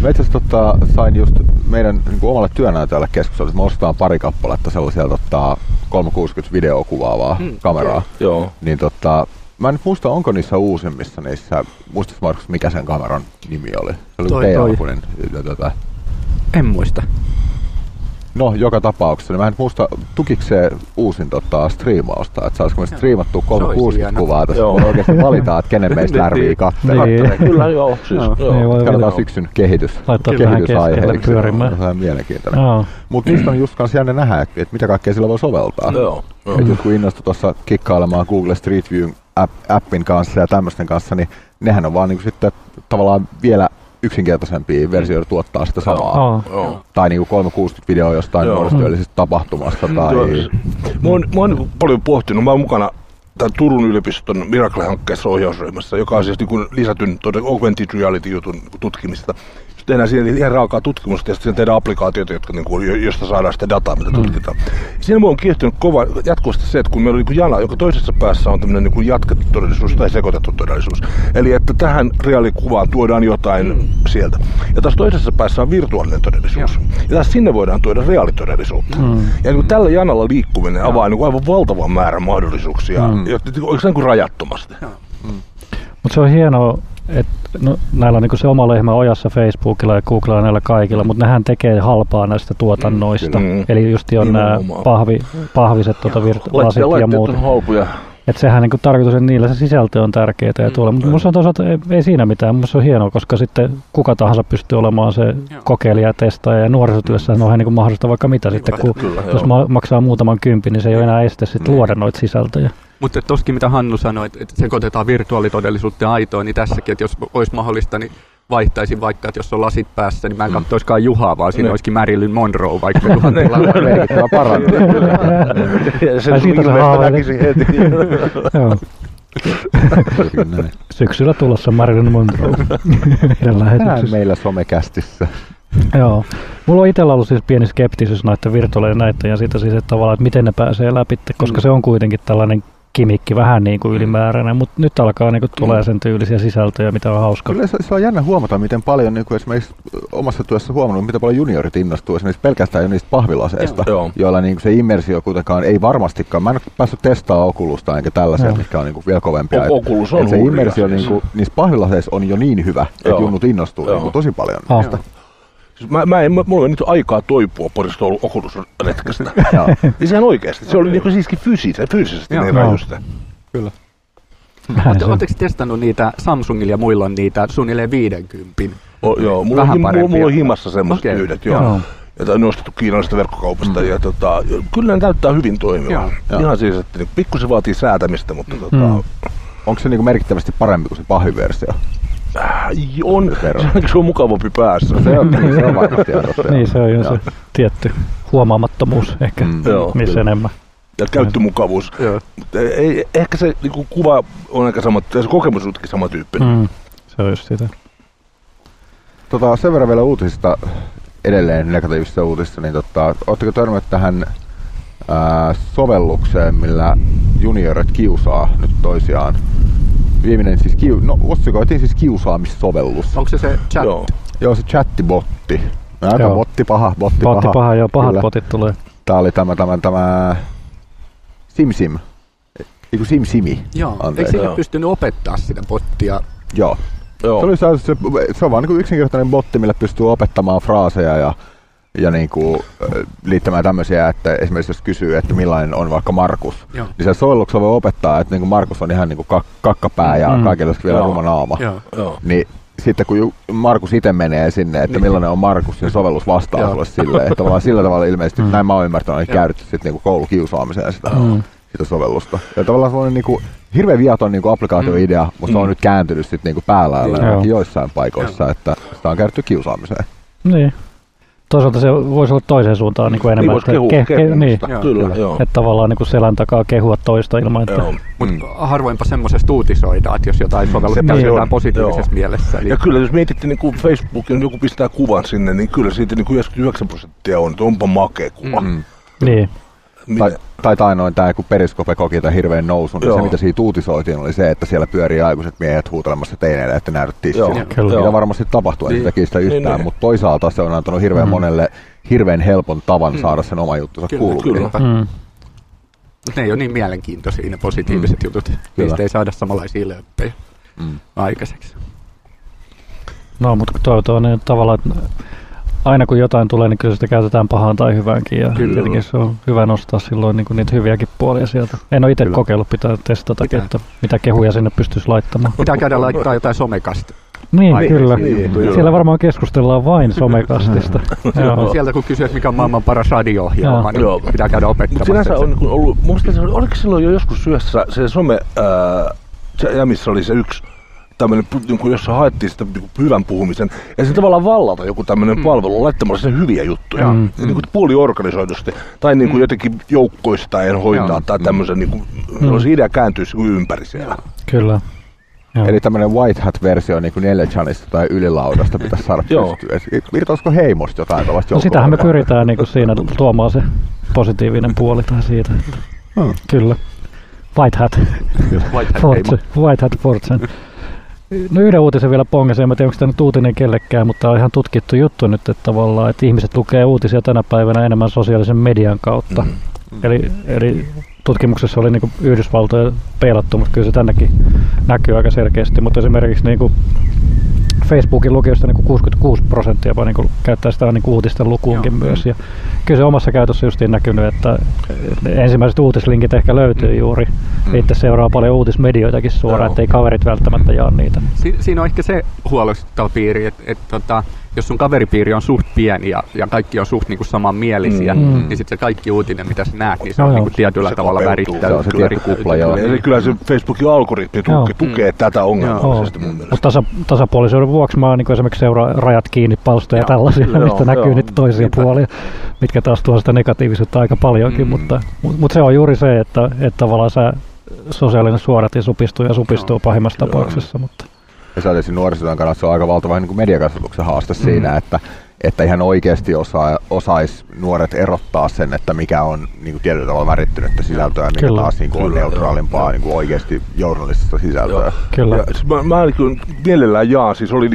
Mä itse asiassa tota, sain just meidän niin kuin omalle työnäytölle keskustelua, että me ostetaan pari kappaletta sellaisia tota, 360 videokuvaavaa Mm, mm, kameraa. Joo. Niin tota, mä en muista, onko niissä uusimmissa niissä, muistatko Markus, mikä sen kameran nimi oli? Se oli Toi, toi, Tota, En muista. No, joka tapauksessa, niin mä en muista, tukiko se uusin tota, striimausta, että saisiko me striimattua Se olisi 360 hieno. kuvaa tässä, Joo. me oikeasti valitaan, että kenen meistä lärvii kattelee. Niin. Kattelee. Kyllä, joo. Siis, Joo. joo. Niin voi Katsotaan syksyn kehitys. Kehitysaiheeksi. pyörimään. Se on ihan mielenkiintoinen. Joo. Mutta niistä on just kans jännä nähdä, että että mitä kaikkea sillä voi soveltaa. Joo. joo. Et jos kun innostui tuossa kikkailemaan Google Street View app, appin kanssa ja tämmöisten kanssa, niin nehän on vaan niinku sitten tavallaan vielä yksinkertaisempia versioita tuottaa sitä samaa. Joo. Joo. Tai niinku 360 video jostain Joo. nuorisotyöllisestä tapahtumasta tai... Joo. Mä oon, mä oon paljon pohtinut, mä oon mukana tämän Turun yliopiston Miracle-hankkeessa ohjausryhmässä, joka on siis niin kuin lisätyn todella augmented reality-jutun tutkimista. Tehdään siinä ihan raakaa tutkimusta ja sitten tehdään applikaatioita, jotka, niin kuin, jo- josta saadaan sitä dataa, mitä tutkitaan. Siinä mua on kiehtonut kova jatkuvasti se, että kun meillä on niin jana, joka toisessa päässä on tämmöinen niin jatkettu todellisuus tai sekoitettu todellisuus. Eli että tähän reaalikuvaan tuodaan jotain mm. sieltä. Ja taas toisessa päässä on virtuaalinen todellisuus. Ja taas sinne voidaan tuoda reaalitodellisuutta. Mm. Ja niin kuin tällä janalla liikkuminen avaa niin kuin aivan valtavan määrän mahdollisuuksia, mm. Mm. oikeastaan niin kuin rajattomasti. Mutta se on hienoa, että no, näillä on niinku se oma lehmä ojassa Facebookilla ja Googlella ja näillä kaikilla, mutta nehän tekee halpaa näistä tuotannoista. Mm. Eli just on nämä pahvi, pahviset tuota virt- lasit ja muut. Että sehän niinku tarkoitus, että niillä se sisältö on tärkeää ja tuolla. Mutta minusta on toisaalta ei, ei, siinä mitään. Minusta se on hienoa, koska sitten kuka tahansa pystyy olemaan se Joo. kokeilija ja testaaja. Ja nuorisotyössä on ihan niinku mahdollista vaikka mitä sitten, kun Kyllä, jos joo. ma- maksaa muutaman kympin, niin se ei ole enää este sitten luoda noita sisältöjä. Mutta toskin mitä Hannu sanoi, että, että sekoitetaan virtuaalitodellisuutta ja aitoa, niin tässäkin, että jos olisi mahdollista, niin vaihtaisin vaikka, että jos on lasit päässä, niin mä en katsoiskaan Juhaa, vaan siinä Niin. olisikin Marilyn Monroe vaikka Juhan tilalla. Merkittävä parannus. Ja se Ai, tuli siitä sä ihmeestä haaveilet. näkisin heti. Syksyllä tulossa Marilyn Monroe Tänään meillä somekästissä. Joo. Mulla on itsellä ollut siis pieni skeptisyys näiden virtuaalien näiden ja siitä siis, että tavallaan, että miten ne pääsee läpi, koska Mm. se on kuitenkin tällainen kimikki, vähän niin kuin ylimääräinen, mutta nyt alkaa niin kuin tulee sen tyylisiä sisältöjä, mitä on hauska. Kyllä se, se on jännä huomata, miten paljon niin kuin esimerkiksi omassa työssä huomannut, miten paljon juniorit innostuu esimerkiksi pelkästään jo niistä pahvilaseista, Joo. joilla niin kuin se immersio kuitenkaan ei varmastikaan. Mä en ole päässyt testaamaan Okulusta enkä tällaisia, Joo. mitkä on niin kuin vielä kovempia. O- Et- Oculus on et se hurja immersio siis. niin kuin, niissä pahvilaseissa on jo niin hyvä, että Joo. junnut innostuu Joo. niin kuin tosi paljon. Ah. Siis mä, mä en, mä- mulla ei nyt aikaa toipua Porista ollut Oculus-retkestä. Joo. Niin sehän oikeasti. Se oli niinku siiski fyysisesti, fyysisesti niin Joo. rajusta. Se- Oletteko testannut niitä, Samsungilla ja muilla on niitä suunnilleen 50? O, joo, mulla, Vähän on, mulla, mulla on himassa semmoiset Okei. yhdet, joo. Joo. Jota on nostettu kiinalaisesta verkkokaupasta. Mm. Ja tota, kyllä ne näyttää hyvin toimivan. Joo. Joo. Ihan siis, että niin, pikkusen vaatii säätämistä, mutta tota, Mm. Onko se niin kuin merkittävästi parempi kuin se pahviversio? äh, on, se, on mukavampi päässä. Se on, se on varmasti totta, Niin se on jo se tietty huomaamattomuus ehkä, Mm. Joo, missä kyllä. enemmän. Ja käyttömukavuus. Joo. Mutta ei, ehkä se niin kuva on aika sama, se kokemus on samantyyppinen. Mm. Se on just sitä. Tota, sen verran vielä uutisista, edelleen negatiivisista uutisista, niin tota, ootteko törmänneet tähän ää, sovellukseen, millä juniorit kiusaa nyt toisiaan. Viimeinen siis, kiu, no otsikoitiin siis kiusaamissovellus. Onko se se chat? Joo. Joo, se chattibotti. Joo. botti paha, botti, Botti paha. paha, joo, pahat Kyllä. botit tulee. Tää oli tämä, tämä, tämä SimSim. Eiku SimSimi. Joo. Eikö Anteeksi. sille Joo. pystynyt opettaa sitä bottia? Joo. Joo. Se, oli se, se, se on vaan niin yksinkertainen botti, millä pystyy opettamaan fraaseja ja, ja niin kuin, liittämään tämmöisiä, että esimerkiksi jos kysyy, että millainen on vaikka Markus, Joo. niin se sovelluksella voi opettaa, että niin kuin Markus on ihan niin kuin kak- kakkapää ja Mm. mm. kaikilla vielä Joo. ruma naama. Joo. Joo. Niin sitten kun Ju- Markus itse menee sinne, että Niin. millainen on Markus, niin sovellus vastaa Joo. sulle silleen. Että tavallaan sillä tavalla ilmeisesti, Mm. näin mä oon ymmärtänyt, on Joo. käytetty sitten niinku koulukiusaamiseen sitä, Mm. sitä sovellusta. Ja tavallaan sellainen niinku, hirveän viaton niinku applikaatioidea, mutta se on Mm. nyt kääntynyt sitten niinku Joo. ainakin joissain paikoissa, että sitä on käytetty kiusaamiseen. Niin. Toisaalta se voisi olla toiseen suuntaan niin kuin Niin enemmän. voisi kehua ke- ke- niin. Joo, Kyllä, kyllä. joo. että tavallaan niin kuin selän takaa kehua toista ilman, että... Joo. Mutta Mm. harvoinpa semmoisesta uutisoidaan, että jos jotain sovellusta käytetään on. positiivisessa Joo. mielessä. Niin Ja kyllä jos mietitte niin kuin Facebookin, joku pistää kuvan sinne, niin kyllä siitä niin kuin 99 prosenttia on, että onpa makea kuva. Mm. Niin. Tai, tai tainoin tämä, kun Periskope koki tämän hirveän nousun, niin Joo. se mitä siitä uutisoitiin oli se, että siellä pyörii aikuiset miehet huutelemassa teineille, että näytät tissiä. Joo. Kyllä. Mitä varmasti tapahtuu, en Niin. teki sitä yhtään, Niin, niin. mutta toisaalta se on antanut hirveän Mm. monelle hirveän helpon tavan Mm. saada sen oma juttunsa Kyllä, kuuluviin. kyllä. Mm. Mut ne ei ole niin mielenkiintoisia ne positiiviset Mm. jutut. Kyllä. Niistä ei saada samanlaisia lööppejä Mm. aikaiseksi. No, mutta toivotaan niin tavallaan, että aina kun jotain tulee, niin kyllä sitä käytetään pahaan tai hyväänkin. Ja Kyllä. tietenkin se on hyvä nostaa silloin niin kuin niitä hyviäkin puolia sieltä. En ole itse Kyllä. kokeillut, pitää testata, Pitää. että mitä kehuja sinne pystyisi laittamaan. Pitää käydä laittaa jotain somekasta. Niin, Ai, kyllä. niin, Siellä varmaan keskustellaan vain somekastista. Joo. Sieltä kun kysyy, että mikä on maailman paras radio-ohjelma, Joo. niin Joo. pitää käydä Mutta opettamassa. sinänsä että on niin ollut, se oli, oliko silloin jo joskus syössä se some, ää, se, ja missä oli se yksi tämmöinen, niin kuin, jossa haettiin sitä niin kuin hyvän puhumisen, ja se tavallaan vallata joku tämmöinen Mm. palvelu laittamalla sen hyviä juttuja. Mm. Niin kuin puoliorganisoidusti, tai niin kuin Mm. jotenkin joukkoistaen hoitaa, Joo. tai tämmöisen, niin kuin, Mm. se idea kääntyisi niin kuin ympäri siellä. Kyllä. Joo. Eli tämmöinen white hat-versio niin kuin Nelechanista tai ylilaudasta pitäisi saada pystyä. Irtoisiko heimosta jotain tällaista No sitähän me pyritään niin kuin siinä tuomaan se positiivinen puoli tai siitä. Että, Hmm. Kyllä. White hat. White Hat Fortune. White hat Fortune. No yhden uutisen vielä pongasin, en tiedä onko tämä nyt uutinen kellekään, mutta on ihan tutkittu juttu nyt, että tavallaan, että ihmiset lukee uutisia tänä päivänä enemmän sosiaalisen median kautta. Mm. Eli, eli tutkimuksessa oli niin Yhdysvaltoja peilattu, mutta kyllä se tännekin näkyy aika selkeästi. Mutta esimerkiksi niin Facebookin lukijoista niin 66 prosenttia jopa niin käyttää sitä niin uutisten lukuunkin Joo. myös. Ja kyllä se omassa käytössä justiin näkynyt, että ensimmäiset uutislinkit ehkä löytyy juuri. Mm. Itse seuraa paljon uutismedioitakin suoraan, Joo. ettei kaverit välttämättä jaa niitä. Si- siinä on ehkä se huolestuttava piiri, että et, tota, jos sun kaveripiiri on suht pieni ja, ja kaikki on suht niinku samanmielisiä, Mm. mm. niin sitten se kaikki uutinen, mitä sä näet, niin se Joo, on joo. niinku tietyllä Se tavalla värittäytyy. Se on se tietty kupla, joo. Eli kyllä se Facebookin algoritmi Joo. tuke, tukee tätä ongelmallisesti mun mielestä. Mutta tasa, tasapuolisuuden vuoksi mä niin esimerkiksi seuraa rajat kiinni palstoja ja Joo. tällaisia, Joo, mistä näkyy joo. niitä toisia Niinpä. puolia, mitkä taas tuo sitä negatiivisuutta aika paljonkin, Mm. mutta, mutta, mutta se on juuri se, että, että tavallaan sä sosiaalinen suodatin supistuu ja supistuu Joo. pahimmassa Joo. tapauksessa, mutta Tietysti nuorisotyön se on aika valtava niin kuin mediakasvatuksen haaste Mm. siinä, että, että ihan oikeasti osaa, osais nuoret erottaa sen, että mikä on niin kuin tietyllä tavalla värittynyttä sisältöä, mikä Kyllä. taas niin kuin on Kyllä, neutraalimpaa joo. niin kuin oikeasti journalistista sisältöä. Joo. kyllä. Ja, siis mä, mä niin mielellään jaan, siis oli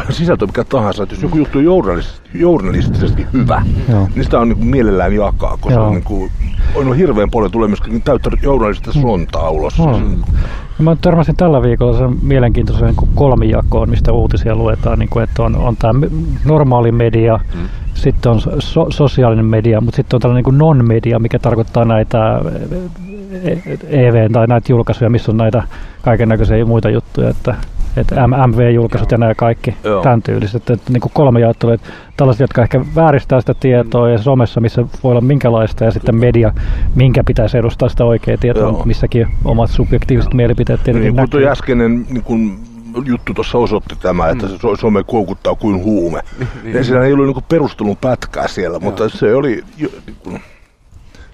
niinku sisältö mikä tahansa, että jos joku juttu on journalistisesti, journalistisesti hyvä, Joo. niin sitä on niin mielellään jakaa, koska Joo. niin kuin, on hirveän paljon tulee myöskin täyttä journalistista sontaa ulos. On. Mm. Ja Mä törmäsin tällä viikolla sen mielenkiintoisen niin kolmijakoon, mistä uutisia luetaan, niin kuin, että on, on tämä normaali media, Mm. sitten on so, sosiaalinen media, mutta sitten on tällainen niin non-media, mikä tarkoittaa näitä EV tai näitä julkaisuja, missä on näitä kaiken näköisiä muita juttuja, että, että MV-julkaisut ja nämä kaikki Joo. tämän tyyliset, että niin kuin kolme jaottelua, että tällaiset, jotka ehkä vääristää sitä tietoa ja somessa, missä voi olla minkälaista ja sitten media, minkä pitäisi edustaa sitä oikeaa tietoa, Joo. missäkin omat subjektiiviset mielipiteet tietenkin Niin näkyy. äskeinen niin kuin, juttu tuossa osoitti tämä, että se so- some kuokuttaa kuin huume. Niin. Ja siinä ei ollut niin perustelun pätkää siellä, mutta se oli, jo, niin kuin,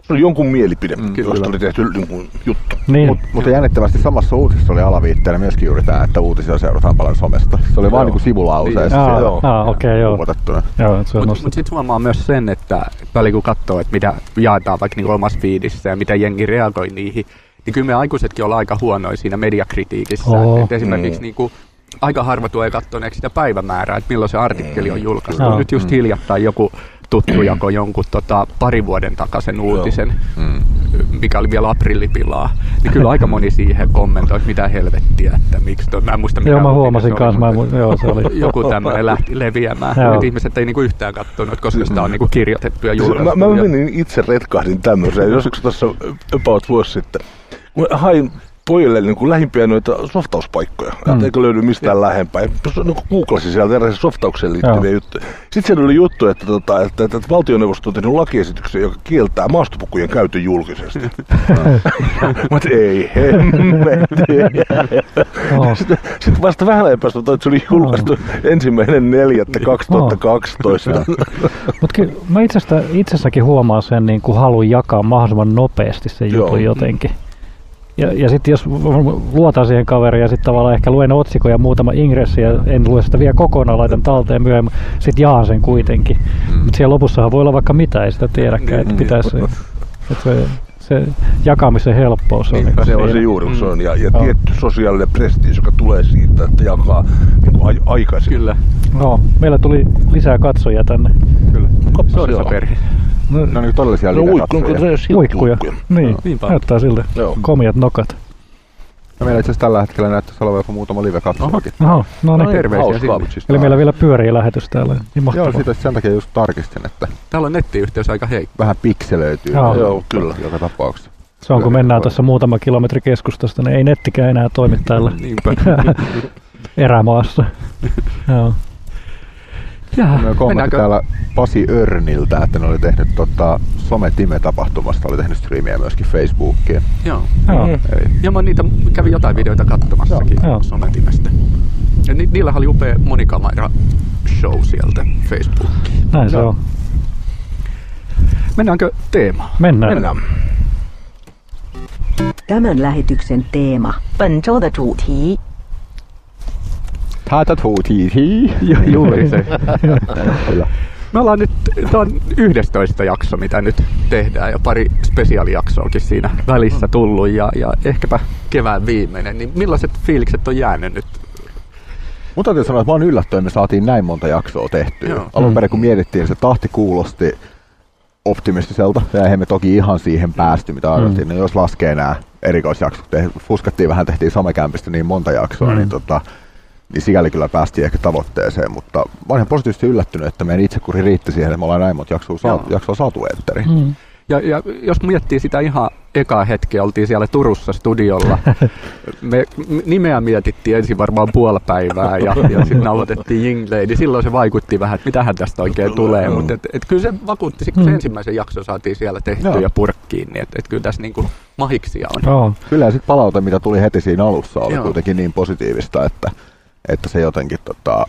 se oli jonkun mielipide, mm, kyllä. josta oli tehty niin juttu. Niin, Mut, mutta jännittävästi samassa uutisessa oli alaviitteellä myöskin juuri tämä, että uutisia seurataan paljon somesta. Se oli vaan Joo. niin kuin sivulauseessa siellä joo. aa, okei, okay, joo. Mutta mut sitten huomaa myös sen, että välillä kun katsoo, että mitä jaetaan vaikka niinku omassa fiidissä ja mitä jengi reagoi niihin, niin kyllä me aikuisetkin ollaan aika huonoja siinä mediakritiikissä. Oo. Et, esimerkiksi Mm. niin kuin, aika harva tulee kattoneeksi sitä päivämäärää, että milloin se artikkeli on julkaistu. Joo. Nyt just hiljattain joku tuttu jako jonkun tota, pari vuoden takaisen uutisen, Mm. mikä oli vielä aprillipilaa. Niin kyllä aika moni siihen kommentoi, että mitä helvettiä, että miksi toi, mä en muista mikä Joo, mä huomasin se oli, kanssa, mä mu- joo, se oli. joku tämmöinen lähti leviämään. Joo. Et ihmiset ei niinku yhtään kattonut, koska sitä on niinku kirjoitettu ja julkaistu. Mä, mä menin itse retkahdin tämmöiseen, joskus tuossa about vuosi sitten. Mä hain pojille niin kuin lähimpiä noita softauspaikkoja, mm. eikö löydy mistään lähempää. Ja niin googlasin sieltä erilaisia softaukseen liittyviä Joo. juttuja. Sitten siellä oli juttu, että, tota, että, että, että valtioneuvosto on tehnyt lakiesityksen, joka kieltää maastopukujen käytön julkisesti. Mä ei hemmetti. Sitten, sitten vasta vähän ajan päästä, että se oli julkaistu ensimmäinen 4.2012. Mutta mä itsestä, itsessäkin huomaan sen niin kuin halun jakaa mahdollisimman nopeasti sen jutun jotenkin. Ja, ja sitten jos luotan siihen kaveriin ja sitten tavallaan ehkä luen otsikoja muutama ingressi ja en lue sitä vielä kokonaan, laitan talteen myöhemmin, sitten jaan sen kuitenkin. Mm. Mutta siellä lopussahan voi olla vaikka mitä, ei sitä tiedäkään, että Mm. pitäisi että se, se jakamisen helppous on. Niin, se on se juuri, se on. Ja, ja Joo. tietty sosiaalinen prestiisi, joka tulee siitä, että jakaa niin kuin ai- aikaisin. Kyllä, No, meillä tuli lisää katsojia tänne. Kyllä. sorsaperhe. No, No niin todellisia No se Uikkuja. Niin, Niinpä. näyttää siltä. Joo. Komiat nokat. No meillä itse asiassa tällä hetkellä näyttäisi olevan jopa muutama live-katsojakin. Oho, no niin. terveisiä Hauskaa. sinne. Eli meillä vielä pyörii lähetys täällä. Niin Joo, siitä sen takia just tarkistin, että Täällä on nettiyhteys aika heikko. vähän pikselöityy. Joo. Joo, kyllä. Joka tapauksessa. Se on kun mennään tuossa muutama kilometri keskustasta, niin ei nettikään enää toimi täällä Niinpä. erämaassa. Joo. Jaa, Me kommentti Mennäänkö? täällä Pasi Örniltä, että ne oli tehnyt tota, Some-time-tapahtumasta, oli tehnyt striimiä myöskin Facebookiin. Joo. joo. Eli Ja mä niitä kävin jotain videoita katsomassakin Joo. sometimestä. Ja ni, niillä oli upea monikamera show sieltä Facebookiin. Näin se Joo. on. Mennäänkö teemaan? Mennään. Mennään. Tämän lähetyksen teema. 本周的主题 Tata tuu tii tii. Ju- Juuri se. Kyllä. Me ollaan nyt, tää on 11 jakso, mitä nyt tehdään ja pari spesiaalijaksoakin siinä välissä tullut ja, ja ehkäpä kevään viimeinen. Niin millaiset fiilikset on jäänyt nyt? Mun täytyy sanoa, että mä oon yllättynyt, että me saatiin näin monta jaksoa tehtyä. Joo. Alun perin kun mietittiin, se tahti kuulosti optimistiselta. Ja eihän me toki ihan siihen päästy, mitä arveltiin. Mm. No jos laskee nämä erikoisjaksot, fuskattiin vähän, tehtiin somekämpistä niin monta jaksoa, Mm. niin, tota, niin sikäli kyllä päästiin ehkä tavoitteeseen. Mutta mä ihan positiivisesti yllättynyt, että meidän itsekuri riitti siihen, että me ollaan näin monta jaksoa, saatu, Joo. jaksoa saatu etteriin. Mm. Ja, ja jos miettii sitä ihan ekaa hetkeä, oltiin siellä Turussa studiolla. Me nimeä mietittiin ensin varmaan puoli päivää ja, ja sitten nauhoitettiin Jinglei, niin silloin se vaikutti vähän, että mitähän tästä oikein tulee. Mutta et, et kyllä se vakuutti, kun se Mm. ensimmäisen jakson saatiin siellä tehtyä Joo. ja purkkiin, niin et, et kyllä tässä niinku mahiksia on. Joo. Kyllä ja sitten palaute, mitä tuli heti siinä alussa, oli Joo. kuitenkin niin positiivista, että, että se jotenkin tota,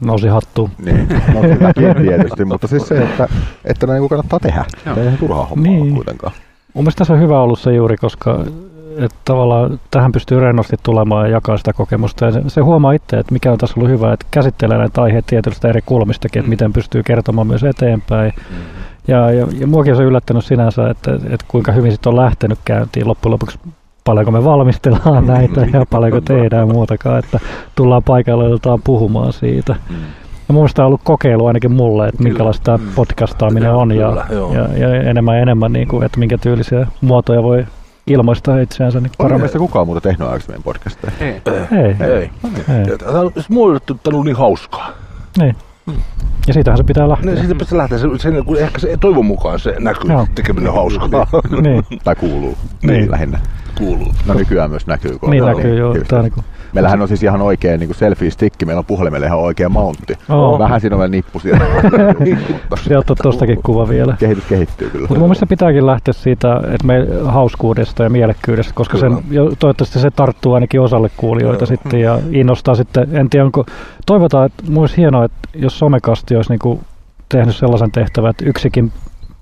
Nousi hattuun. Niin, no sitäkin tietysti, mutta siis se, että, että näin kannattaa tehdä. Joo. Se ei ihan turhaa hommaa Niin. kuitenkaan. Mun mielestä tässä on hyvä ollut se juuri, koska että tavallaan tähän pystyy rennosti tulemaan ja jakaa sitä kokemusta. Ja se, se huomaa itse, että mikä on tässä ollut hyvä, että käsittelee näitä aiheita tietystä eri kulmistakin, että Mm. miten pystyy kertomaan myös eteenpäin. Ja, ja, ja muakin on se yllättänyt sinänsä, että, että kuinka hyvin sitten on lähtenyt käyntiin loppujen lopuksi. Paljonko me valmistellaan näitä ja paljonko tehdään muutakaan, että tullaan paikalle ja puhumaan siitä. Ja mun mielestä on ollut kokeilu ainakin mulle, että minkälaista tämä podcastaaminen on ja, ja, ja enemmän ja enemmän, niin kuin, että minkä tyylisiä muotoja voi ilmaista itseänsä niin On paremmin. meistä kukaan muuta tehnyt aikaisemmin podcasteja. Ei. Ei, Ei. ei. Ja Tämä on, on niin hauskaa. Niin. Ja siitähän se pitää lähteä. No, siitä se lähtee, se, se, kun ehkä se toivon mukaan se näkyy, Joo. tekeminen on hauskaa. niin, Tai kuuluu Niin. niin. lähinnä. Kuuluu. No nykyään myös näkyy. kun niin näkyy jo. Just. Tää on niin kuin, Meillähän on siis ihan oikein niin selfie-stikki, meillä on puhelimelle ihan oikea mountti. Oo. Vähän siinä on vielä nippu siellä. se ottaa tostakin kuva vielä. kehitys kehittyy kyllä. Mutta mun mielestä pitääkin lähteä siitä, että me hauskuudesta ja mielekkyydestä, koska sen, jo, toivottavasti se tarttuu ainakin osalle kuulijoita Joo. sitten ja innostaa sitten, en tiedä onko, toivotaan, että mun olisi hienoa, että jos somekasti olisi niinku tehnyt sellaisen tehtävän, että yksikin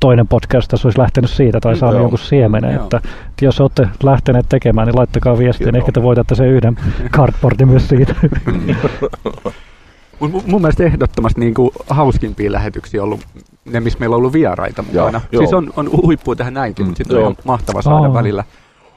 toinen podcast tässä olisi lähtenyt siitä tai saanut jonkun siemenen, Joo. että, että jos olette lähteneet tekemään, niin laittakaa viestiä, niin ehkä te voitatte sen yhden cardboardin myös siitä. Mun, mun mielestä ehdottomasti niin kuin hauskimpia lähetyksiä on ollut ne, missä meillä on ollut vieraita mukana. Joo, siis joo. on, on huippua tähän näinkin, Mm, mutta sitten on ihan mahtava saada Aa. välillä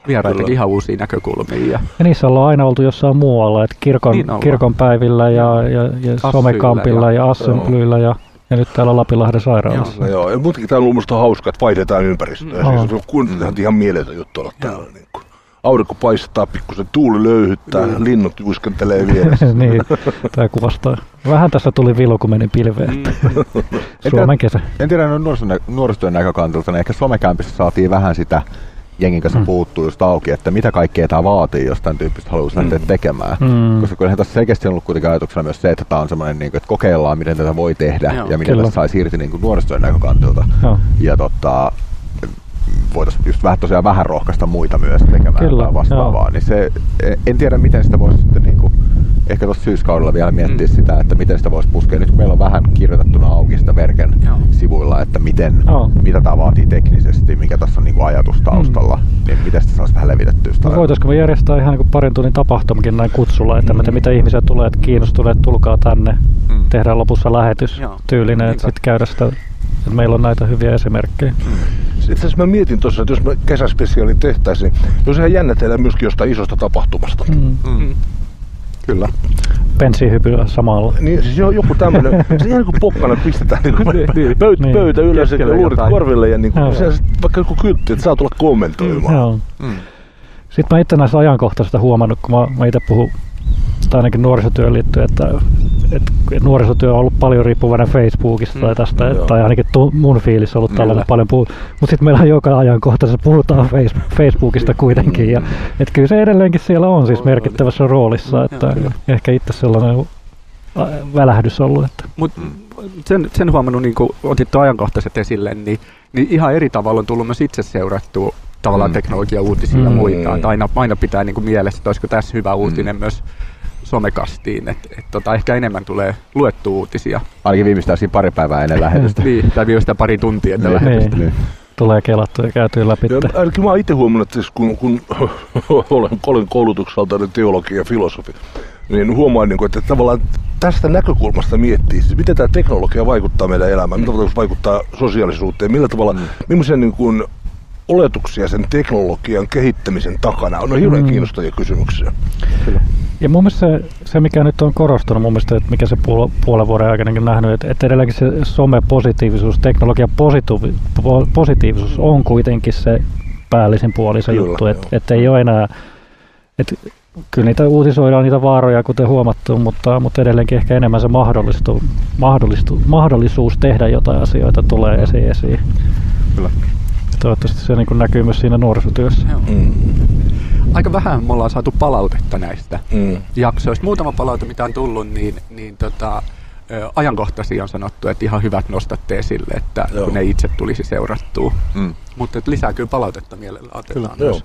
vieraitakin ihan uusia näkökulmia. Ja, Ja niissä ollaan aina oltu jossain muualla, että kirkon, Niin kirkon päivillä ja, ja, ja somekampilla ja- ja, Assemblyllä ja, ja nyt täällä Lapinlahden sairaalassa. No joo, ja muutenkin täällä on minusta hauskaa, että vaihdetaan ympäristöä. Mm. Siis kun mm. ihan mieletön juttu olla täällä. Niin kuin. Aurinko paistaa, pikkusen tuuli löyhyttää, mm. linnut juiskentelee vieressä. niin, tämä kuvastaa. Vähän tässä tuli vilu, kun meni pilveen. Mm. Suomen kesä. En tiedä nuorisotyön, nä- nuorisotyön näkökantilta, niin ehkä somekämpissä saatiin vähän sitä jengin kanssa Mm. puuttuu just auki, että mitä kaikkea tämä vaatii, jos tämän tyyppistä haluaisi lähteä tekemään. Mm. Koska kyllähän tässä selkeästi on ollut kuitenkin ajatuksena myös se, että tämä on semmoinen, niin kuin, että kokeillaan, miten tätä voi tehdä Joo, ja miten kyllä. tästä saisi irti niin kuin nuorisotyön näkökantilta. Joo. Ja tota, voitaisiin just vähän tosiaan vähän rohkaista muita myös tekemään Kyllä, vastaavaa. Niin se, en tiedä miten sitä voisi sitten niin kuin, ehkä tuossa syyskaudella vielä miettiä Mm. sitä, että miten sitä voisi puskea. Nyt kun meillä on vähän kirjoitettuna auki sitä Verken Joo. sivuilla, että miten, Joo. mitä tämä vaatii teknisesti, mikä tässä on niin kuin ajatus taustalla, Mm. niin miten sitä saisi vähän levitettyä sitä No voitaisiko me järjestää ihan niin kuin parin tunnin tapahtumakin näin kutsulla, että mitä, mitä ihmisiä tulee, että kiinnostuneet, tulkaa tänne, Mm. tehdään lopussa lähetys Joo. tyylinen, että sitten käydä sitä, että meillä on näitä hyviä esimerkkejä. Itse asiassa mä mietin tuossa, että jos me kesäspesiaali tehtäisiin, niin olisi ihan jännä tehdä myöskin jostain isosta tapahtumasta. Mm. Mm. Kyllä. Penssihypyllä samalla. Niin siis jo- joku tämmöinen, se ihan kuin pokkana pistetään niin kuin Niin. pöytä, Niin. pöytä ylös ja luurit jotain. korville ja niin kuin, sit vaikka joku kyltti, että saa tulla kommentoimaan. Joo. Mm. Sitten mä itse näissä ajankohtaisista huomannut, kun mä, mä itse puhun, tai ainakin nuorisotyön liittyen, että, että nuorisotyö on ollut paljon riippuvainen Facebookista tai tästä, joo. tai ainakin tu, mun fiilis on ollut tällainen Kyllä. paljon puhut. Mutta sitten meillä on joka ajankohtaisessa puhutaan face, Facebookista kuitenkin, ja että kyllä se edelleenkin siellä on siis merkittävässä roolissa, että ehkä itse sellainen välähdys ollut, että Mutta sen, sen huomannut, niin kun otit ajankohtaiset esille, niin, niin ihan eri tavalla on tullut myös itse seurattua tavallaan Mm. mm. teknologia-uutisia ja Mm. muita. Että aina, aina pitää niin kuin mielessä, että olisiko tässä hyvä uutinen mm. myös somekastiin. Että et tota, ehkä enemmän tulee luettu uutisia. Ainakin viimeistään siinä pari päivää ennen lähetystä. niin, tai viimeistään pari tuntia ennen Niin. lähetystä. niin, tulee kelattu ja käyty läpi. Ja ainakin mä oon itse huomannut, että siis kun, kun olen, olen koulutukseltaan teologi ja filosofi, niin huomaan, niin kuin, että tavallaan tästä näkökulmasta miettii, siis miten tämä teknologia vaikuttaa meidän elämään, millä tavalla se vaikuttaa sosiaalisuuteen, millä tavalla, mm. millaisia niin kuin, oletuksia sen teknologian kehittämisen takana on. Hirveän Mm. kiinnostavia kysymyksiä. Ja mun mielestä se, se, mikä nyt on korostunut, mun mielestä, että mikä se puol- puolen vuoden aikana on nähnyt, että, että edelleenkin se some-positiivisuus, teknologian positiivi- po- positiivisuus on kuitenkin se päällisin puoli se Kyllä, juttu, että, että ei ole enää, että kyllä niitä uutisoidaan niitä vaaroja, kuten huomattu, mutta, mutta edelleenkin ehkä enemmän se mahdollistu, mahdollistu, mahdollisuus tehdä jotain asioita tulee esiin. esiin. Kyllä. Toivottavasti se niin näkyy myös siinä nuorisotyössä. Joo. Mm. Aika vähän me ollaan saatu palautetta näistä Mm. jaksoista. Muutama palaute, mitä on tullut, niin, niin tota, ö, ajankohtaisia on sanottu, että ihan hyvät nostatte esille, että Joo. kun ne itse tulisi seurattua. Mm. Mutta että lisää kyllä palautetta mielellä otetaan Joo. myös.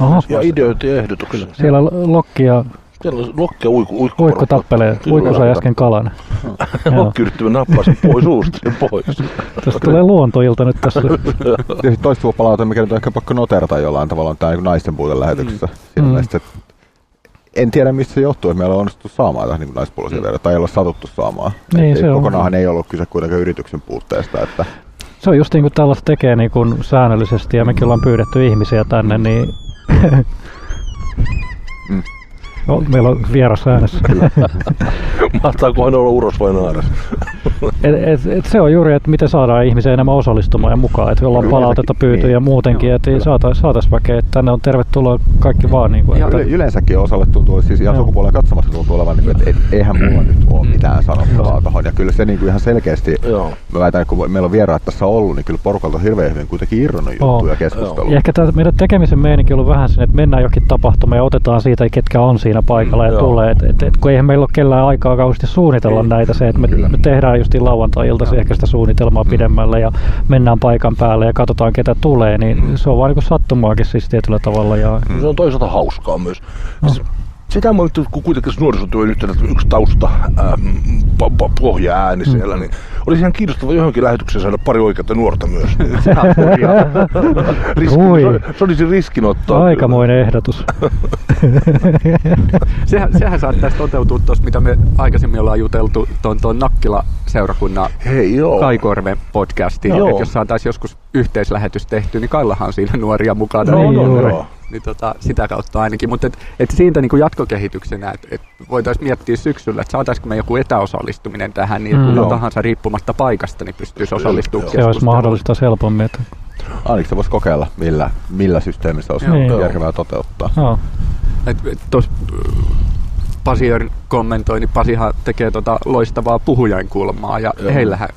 Oho, Ja ideoita ja ehdotuksia. siellä Lokki ja Siellä on lokkia uikku, uikku, Uikku tappelee. Uikku sai äsken kalan. Joo. Lokki yritti nappaa sen pois suusta sen pois. Tästä tulee luontoilta nyt tässä. Ja sitten toistuva palaute, mikä nyt on ehkä pakko noterata jollain tavalla, on tämä niin naisten puolen lähetyksessä. Mm. Siinä Mm. että en tiedä mistä se johtuu, että meillä on onnistuttu saamaan tähän niin naispuolisia mm. tai ei ole satuttu saamaan. Niin, Et se ei, on. kokonaanhan ei ollut kyse kuitenkaan yrityksen puutteesta. Että, Se on just niin kuin tällaista tekee niin kuin säännöllisesti ja mekin ollaan pyydetty ihmisiä tänne, niin mm. No, meillä on vieras äänessä. Mahtaakohan olla uros vai naaras? Et, et, et se on juuri, että miten saadaan ihmisiä enemmän osallistumaan ja mukaan. Että ollaan Kyllä, palautetta niin. pyytyjä ja muutenkin, että saatais, saatais väkeä, että tänne on tervetuloa kaikki vaan. Niin kuin, Ja että, Yle, yleensäkin osalle tuntuu, siis ihan Joo. sukupuolen katsomassa tuntuu olevan, niin kuin, että et, eihän mulla nyt ole Mm. mitään sanottavaa tuohon. Ja kyllä se niin kuin ihan selkeästi, Joo. mä väitän, että kun meillä on vieraat tässä ollut, niin kyllä porukalta on hirveän hyvin kuitenkin irronnut juttuja keskustelua. ja ehkä tämä meidän tekemisen meininki on ollut vähän sinne, että mennään johonkin tapahtumaan ja otetaan siitä, ketkä on siinä paikalla ja Joo. tulee. Et, et, et, kun eihän meillä ole kellään aikaa kauheasti suunnitella Ei. näitä. Se, että me, Kyllä. me tehdään just lauantai-iltaisin ehkä sitä suunnitelmaa pidemmälle ja mennään paikan päälle ja katsotaan ketä tulee, niin se on vaan niin sattumaakin siis tietyllä tavalla. Ja, Se on toisaalta hauskaa myös. Siis Sitä mä nyt, kun kuitenkin nuorisotyön yhteydessä yksi tausta ähm, po- po- pohja-ääni siellä, niin olisi ihan kiinnostava johonkin lähetykseen saada pari oikeata nuorta myös. Niin. Riski, se, se olisi riskinottoa. Aikamoinen ehdotus. Sehän, sehän saattaisi toteutua tuosta, mitä me aikaisemmin ollaan juteltu tuon, tuon Nakkila-seurakunnan Hei joo. Kaikorven podcastiin. Joo. Että jos saataisiin joskus yhteislähetys tehty, niin Kaillahan on siinä nuoria mukana. No, Niin no, juuri. joo. Niin tota, sitä kautta ainakin. Mutta et, et siitä niin kuin jatkokehityksenä, että et voitaisiin miettiä syksyllä, että saataisiko me joku etäosallistuminen tähän, niin Mm. kuka Joo. tahansa riippumatta paikasta niin pystyisi osallistumaan Se olisi mahdollista helpommin. Että, Ainakin se voisi kokeilla, millä, millä systeemissä olisi Joo. järkevää toteuttaa. joo. Et, et tos, Pasi Jörn kommentoi, niin Pasihan tekee tota loistavaa puhujainkulmaa ja Joo. heillähän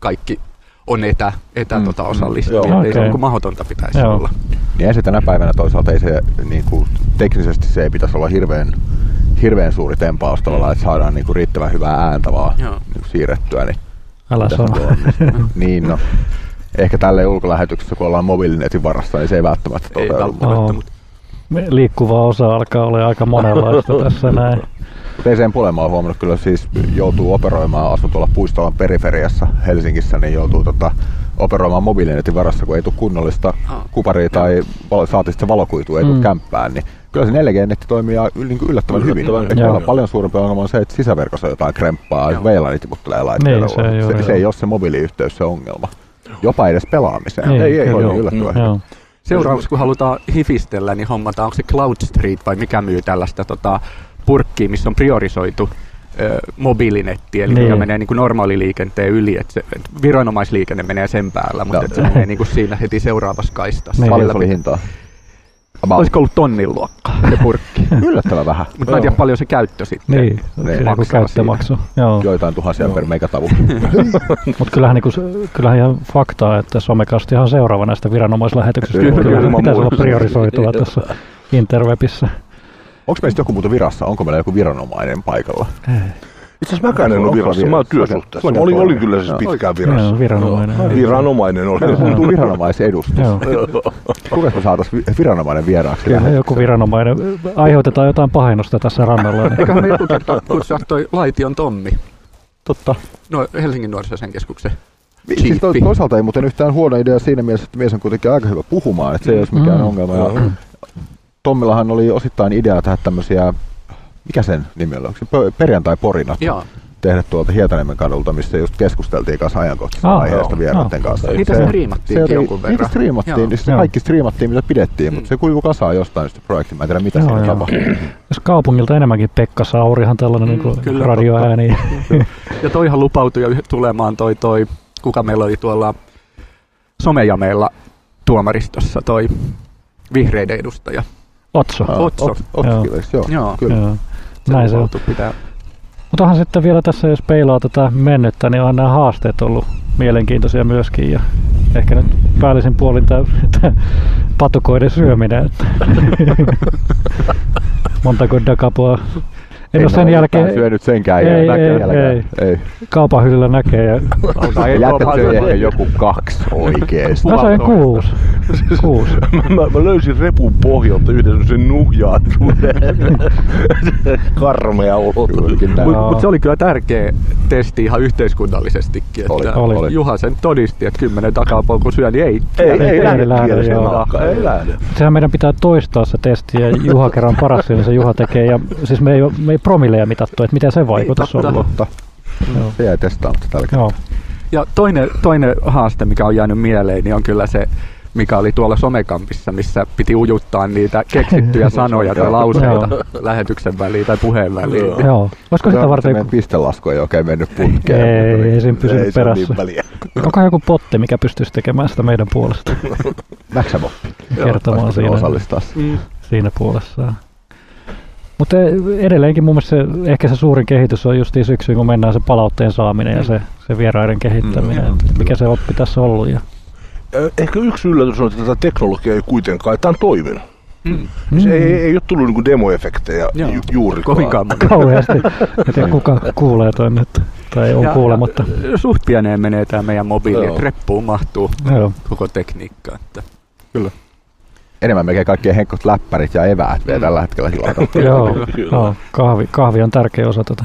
kaikki on etä, etä Mm, tota mm, osallistujia. joo. et Ei se Okei. niin kuin mahdotonta pitäisi Joo. olla. Niin ei se tänä päivänä toisaalta ei se niin kuin, teknisesti se ei pitäisi olla hirveän, hirveän suuri tempaus tavallaan, että saadaan niin kuin, riittävän hyvää ääntä vaan Joo. niin kuin, siirrettyä. Niin, Älä pitäisi sano. nyt onnistua. niin no. Ehkä tälle ulkolähetyksessä, kun ollaan mobiilinetin varassa, niin se ei välttämättä Ei toteudu. välttämättä, Joo. mutta Liikkuvaa osa alkaa olla aika monenlaista tässä näin. PCn Pulema on huomannut kyllä siis joutuu operoimaan, asuu tuolla puistolan periferiassa Helsingissä, niin joutuu tota, operoimaan mobiilinetin varassa, kun ei tule kunnollista Ah. kuparia tai valo, saati sitten valokuitua, ei tule Mm. kämppään, niin kyllä se 4G-netti toimii ja yl- niin yllättävän, Yllättävän hyvin. hyvin. Joo. paljon suurempi ongelma on se, että sisäverkossa on jotain kremppaa, Joo. VLAN tiputtelee laitteella. Niin, se juuri se, se on. ei ole se mobiiliyhteys se ongelma. Jopa edes pelaamiseen. Niin, ei, ei, kyllä. toimii yllättävän. Joo. Seuraavaksi kun halutaan hifistellä, niin hommataan, onko se Cloud Street vai mikä myy tällaista tota, purkkiä, missä on priorisoitu ö, mobiilinetti, eli Niin. mikä menee niin kuin normaaliliikenteen yli, että se, et viranomaisliikenne menee sen päällä, mutta Joo. et se menee niin kuin siinä heti seuraavassa kaistassa. Niin. Paljon se oli hintaa? About. Olisiko ollut tonnin luokkaa se purkki? Yllättävän vähän. mutta mä en tiedä paljon se käyttö sitten. Niin, joku maksaa käyttömaksu. Joo. Joitain tuhansia per megatavu. Mutta kyllähän, niinku, se- kyllähän ihan faktaa, että somekastihan on seuraava näistä viranomaislähetyksistä. Kyllä, Kyllä, kyllä, kyllä ilman pitäisi olla priorisoitua tässä interwebissä. Onko meistä joku muuta virassa? Onko meillä joku viranomainen paikalla? Itse asiassa mäkään en ole virassa, mä oon työsuhteessa. Mä olin, olin kyllä siis pitkään virassa. Joo, viranomainen. Viranomainen oli. Meillä viranomaisedustus. Joo. Kuinka me saataisiin viranomainen vieraaksi? Kyllä joku viranomainen. Aiheutetaan jotain pahennusta tässä rannalla. Niin. Eiköhän me joku kerta kutsua toi Laition Tommi, Totta. no Helsingin nuorisosen keskuksen. Siis to, toisaalta ei muuten yhtään huono idea siinä mielessä, että mies on kuitenkin aika hyvä puhumaan, että se ei olisi mikään Mm. ongelma. Ja Tommillahan oli osittain idea tehdä tämmöisiä, mikä sen nimi oli, onko perjantai-porinat Joo. tehdä tuolta Hietaniemen kadulta, missä just keskusteltiin kanssa ajankohtaisesta Ah, aiheesta vieraiden Ah. kanssa. Niitä Se- striimattiin se jonkun verran. niitä striimattiin, niin kaikki striimattiin mitä pidettiin, mutta se kuivui kasaan jostain sitä projektia. Mä en tiedä mitä Joo, siinä joo. tapahtui. Jos kaupungilta enemmänkin Pekka Saurihan tällainen Mm, niin kyllä, radioääni. Ja toihan lupautui jo tulemaan toi, toi, kuka meillä oli tuolla somejameilla tuomaristossa, toi vihreiden edustaja. Otso. Ah, Otso. Ot- Otskiveksi, joo. Joo. Kyllä. Joo. Se Näin se on. pitää. Mutta onhan sitten vielä tässä, jos peilaa tätä mennyttä, niin on nämä haasteet ollut mielenkiintoisia myöskin. Ja ehkä nyt päällisin puolin tämä patukoiden syöminen. että Montako dakapoa. En ole sen jälkeen syönyt senkään Ei, jälkeen. ei, jälkeen. ei. ei. kaupan hyllyllä näkee. Ja Jätät joku kaksi oikeesti. mä sain kuusi. Kuusi. mä, mä, mä löysin repun pohjalta yhden semmosen nuhjaantuneen karmea näin. Mutta mut se oli kyllä tärkeä testi ihan yhteiskunnallisestikin. Että Oli, oli. Juha sen todisti, että kymmenen takapolku kun syö, niin ei. Ei, Ei ei, lähde lähde, kielisen joo. naakka, ei lähde. Sehän meidän pitää toistaa se testi ja Juha kerran paras niin se Juha tekee. Ja siis me ei, me ei promilleja mitattu, että miten se vaikutus on totta. ollut. Joo. Se jäi testaamatta tällä kertaa. Joo. Ja toinen, toinen haaste, mikä on jäänyt mieleen, niin on kyllä se, mikä oli tuolla somekampissa, missä piti ujuttaa niitä keksittyjä sanoja tai Joo. lauseita lähetyksen väliin tai puheen väliin. Joo. Joo. Olisiko sitä varten Meidän joku, pistelasku ei oikein mennyt putkeen. Ei, ei siinä pysynyt ei se ole perässä. Niin väliä. onko joku potti, mikä pystyisi tekemään sitä meidän puolesta Maxamo. kertomaan siinä, osallistaa. Mm. siinä puolessaan. Mutta edelleenkin mun mielestä se, ehkä se suurin kehitys on just syksyyn, kun mennään se palautteen saaminen ja se, se vieraiden kehittäminen. Mm, että mikä se oppi tässä on ollut. Ja, Ehkä yksi yllätys on, että tätä teknologiaa ei kuitenkaan, tämä on toiminut. Mm. Se ei, ei ole tullut niinku demoefektejä Joo. ju, juurikaan. Kovinkaan kauheasti. En tiedä kuka kuulee ton nyt. Tai on Ja- kuulematta. ja Suht pieneen menee tämä meidän mobiili, Joo. että reppuun mahtuu Joo. koko tekniikka. Että. Enemmän melkein kaikkien henkkot läppärit ja eväät vielä Mm. tällä hetkellä. Joo, Kyllä. joo. Kahvi, kahvi on tärkeä osa tätä.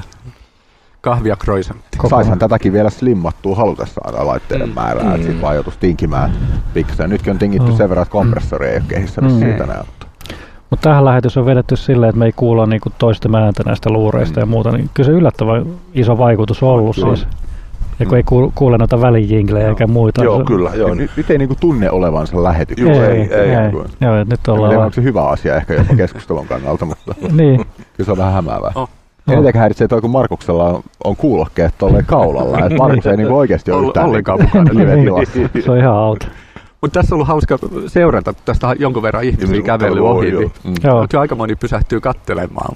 Kahvia croissantti. Saishan tätäkin vielä slimmattua halutessaan laitteiden Mm. määrää, että Mm. sitten vaan joutuisi tinkimään pikkasen. Nytkin on tingitty Mm. sen verran, että kompressori ei ole kehissä Mm. siitä näin. Mutta tähän lähetys on vedetty silleen, että me ei kuulla niinku toisten ääntä näistä luureista ja muuta. Niin kyllä se yllättävän iso vaikutus on ollut Kyllä. siis. Ja kun ei kuule, noita välijinglejä eikä muita. Joo, se- kyllä. Joo, Nyt, nyt ei niinku tunne olevansa lähetyksessä. Joo, Ei, ei, ei, ei. ei. Joo, nyt ollaan vaan... onko se hyvä asia ehkä jopa keskustelun kannalta, mutta Niin, kyllä se on vähän hämäävää. Oh. Eniten häiritsee toi, kun Markuksella on, on kuulokkeet tolleen kaulalla. että Markus ei niinku oikeasti ole Ol- yhtään ollenkaan niinku mukana. se on ihan auto. Mutta tässä on ollut hauska seurata, tästä on jonkun verran ihmisiä kävellyt joo, ohi. joo. niin- Mm. Joo, Mutta aika moni pysähtyy kattelemaan.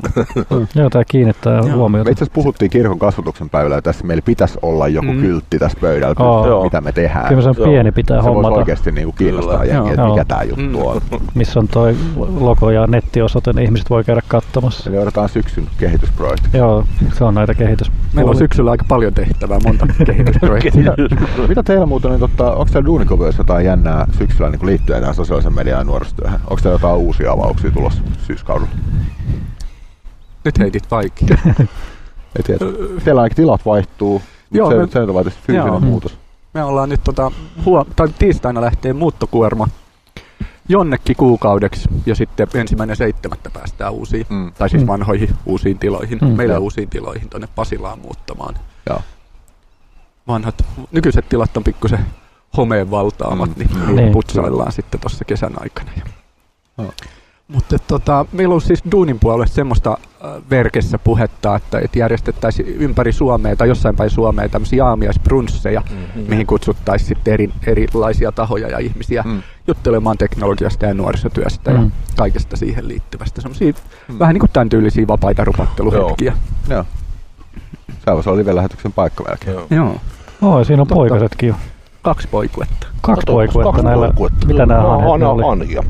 joo tämä kiinnittää Joo. huomiota. Me itse asiassa puhuttiin kirkon kasvatuksen päivällä, että tässä meillä pitäisi olla joku Mm. kyltti tässä pöydällä. Joo. mitä me tehdään. Kyllä se on Joo. pieni pitää se voisi hommata, oikeasti niinku kiinnostaa jengiä, että Joo. mikä tämä juttu Mm. on. missä on toi logo ja nettiosoite, niin ihmiset voi käydä katsomassa. Eli odotetaan syksyn kehitysprojekti. Joo, se on näitä kehitys. Meillä on syksyllä aika paljon tehtävää, monta kehitysprojektia. Mitä teillä muuten, niin totta, onko teillä Duunikopioissa jotain jännää syksyllä niin liittyen tähän sosiaalisen median ja nuorisotyöhön? Onko teillä jotain uusia avauksia tulossa syyskaudella? Nyt heitit vaikea. Ei tiedä. Teillä ainakin tilat vaihtuu, Joo, se, me- se on tietysti fyysinen Joo. muutos. Me ollaan nyt tota, huo- tai tiistaina lähtee muuttokuorma jonnekin kuukaudeksi ja sitten ensimmäinen seitsemättä päästään uusiin, Mm. tai siis Mm. vanhoihin uusiin tiloihin, Mm. meillä uusiin tiloihin tuonne Pasilaan muuttamaan. Joo. Vanhat, nykyiset tilat on pikkusen homeen valtaamat, Mm. niin Mm. Niin. putsaillaan sitten tuossa kesän aikana. Ja. Joo. Mutta tota, meillä on siis Duunin puolesta semmoista äh, verkessä puhetta, että, että järjestettäisiin ympäri Suomea tai jossain päin Suomea tämmöisiä aamiaisbrunsseja, Mm. mihin kutsuttaisiin sitten eri, erilaisia tahoja ja ihmisiä Mm. juttelemaan teknologiasta ja nuorisotyöstä ja Mm. kaikesta siihen liittyvästä. Semmoisia vähän niin kuin tämän tyylisiä vapaita rupatteluhetkiä. Joo. Se voisi olla live-lähetyksen paikka melkein. Joo. Joo. Oi, siinä on poikasetkin jo. Kaksi poikuetta. Kaksi Kato, poikuetta kaksi näillä. poikuetta. Mitä nämä Nämä hanhet on oli? Anja.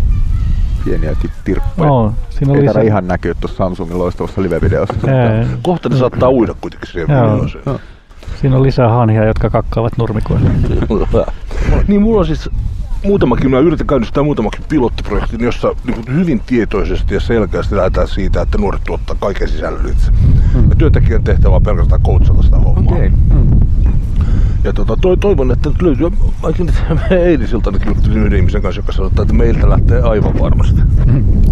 Pieniä ti- tirppoja. No, siinä Ei oli tarvitse se. ihan näkyä tuossa Samsungin loistavassa live-videossa. Ei, Kohta ne saattaa uida kuitenkin siihen videoon. siinä on lisää hanhia, jotka kakkaavat nurmikoille. niin mulla on siis muutamakin, mä yritän käynnistää muutamakin pilottiprojektin, jossa niin hyvin tietoisesti ja selkeästi lähdetään siitä, että nuoret tuottaa kaiken sisällön itse. Ja työntekijän tehtävä on pelkästään coachata sitä hommaa. Okei. Ja tota, toi, toivon, että nyt löytyy, eilisiltanakin juttelin yhden ihmisen kanssa, joka sanoi, että meiltä lähtee aivan varmasti.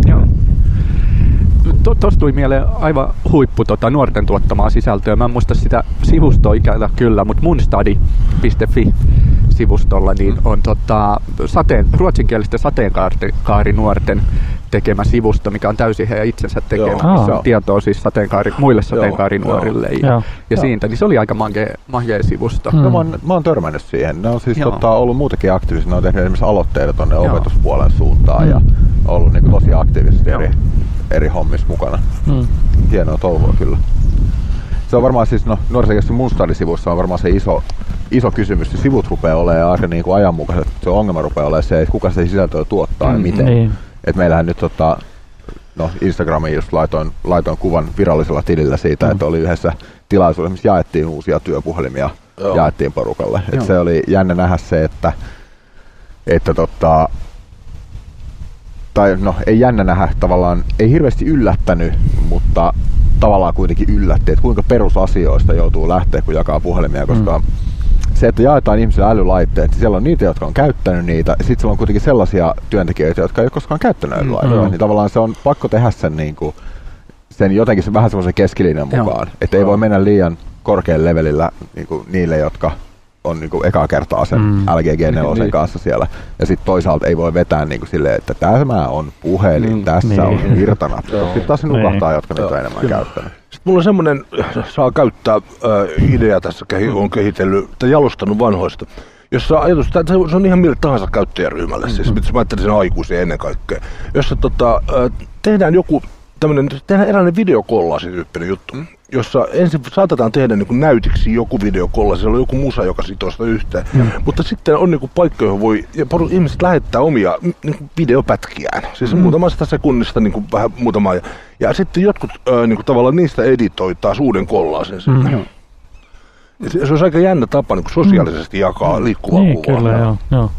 Joo. To, Tuossa tuli mieleen aivan huippu tota, nuorten tuottamaa sisältöä. Mä en muista sitä sivustoa ikävä kyllä, mutta munstadi.fi sivustolla niin on tota, sateen, ruotsinkielisten sateenkaarinuorten tekemä sivusto, mikä on täysin heidän itsensä tekemä, Joo. missä on tietoa siis sateenkaari, muille sateenkaarinuorille ja, Joo. ja siitä, niin se oli aika magea sivusto. Mm. No, mä, oon, mä oon törmännyt siihen. Ne on siis Joo. tota, ollut muutenkin aktiivisia. Ne on tehnyt esimerkiksi aloitteita tuonne opetuspuolen suuntaan Mm. ja ollut niin tosi aktiivisesti Joo. eri, eri hommissa mukana. Mm. Hienoa touhua kyllä. Se on varmaan siis, no nuorisokeskuksen Munstadin-sivussa on varmaan se iso, iso kysymys. Se sivut rupeaa olemaan aika niin kuin ajanmukaiset. Se ongelma rupeaa olemaan se, että kuka sitä sisältöä tuottaa ja Mm, miten. Niin. Et meillähän nyt tota, no Instagramiin just laitoin, laitoin kuvan virallisella tilillä siitä, Mm. että oli yhdessä tilaisuudessa, missä jaettiin uusia työpuhelimia, Joo. jaettiin porukalle. Et Joo. se oli jännä nähdä se, että, että tota, tai no ei jännä nähdä tavallaan, ei hirveästi yllättänyt, mutta tavallaan kuitenkin yllätti, että kuinka perusasioista joutuu lähteä, kun jakaa puhelimia, koska mm. Se, että jaetaan ihmisille älylaitteet, niin siellä on niitä, jotka on käyttänyt niitä, ja sitten siellä on kuitenkin sellaisia työntekijöitä, jotka ei ole koskaan käyttänyt älylaitteita, Mm. niin tavallaan se on pakko tehdä sen, niin kuin, sen jotenkin se vähän semmoisen keskilinjan mukaan, että ei voi mennä liian korkealla levelillä niin kuin niille, jotka on niin kuin ekaa kertaa sen Mm. mm. LGG4 Niin. kanssa siellä. Ja sitten toisaalta ei voi vetää niin kuin silleen, että tämä on puhelin, Mm. mm. tässä Niin. on virtanappi. Joo. Sitten taas Niin. nukahtaa, jotka niitä on enemmän Kyllä. käyttänyt. Mulla on semmoinen, saa käyttää äh, idea tässä, on kehitellyt tai jalostanut vanhoista, jossa ajatus, että se on ihan mille tahansa käyttäjäryhmälle, siis Mm-hmm. jos mä ajattelin sen aikuisia ennen kaikkea, jossa tota, äh, tehdään joku tämmöinen, tehdään eräänlainen videokollaasi tyyppinen juttu, Mm. Jossa ensin saatetaan tehdä niin kuin näytiksi joku videokolla, siellä on joku musa, joka sitoo sitä yhteen, Mm. mutta sitten on niin kuin paikka, johon voi, ja poru, ihmiset lähettää omia mm, niin kuin videopätkiään, siis mm. muutamasta sekunnista niin kuin vähän muutama, ja, ja sitten jotkut äh, niin kuin tavallaan niistä editoi taas uuden kollaasen sinne. Mm. Ja Se, se olisi aika jännä tapa niin kuin sosiaalisesti jakaa liikkuvaa Niin, kuvaa. kyllä, joo. joo.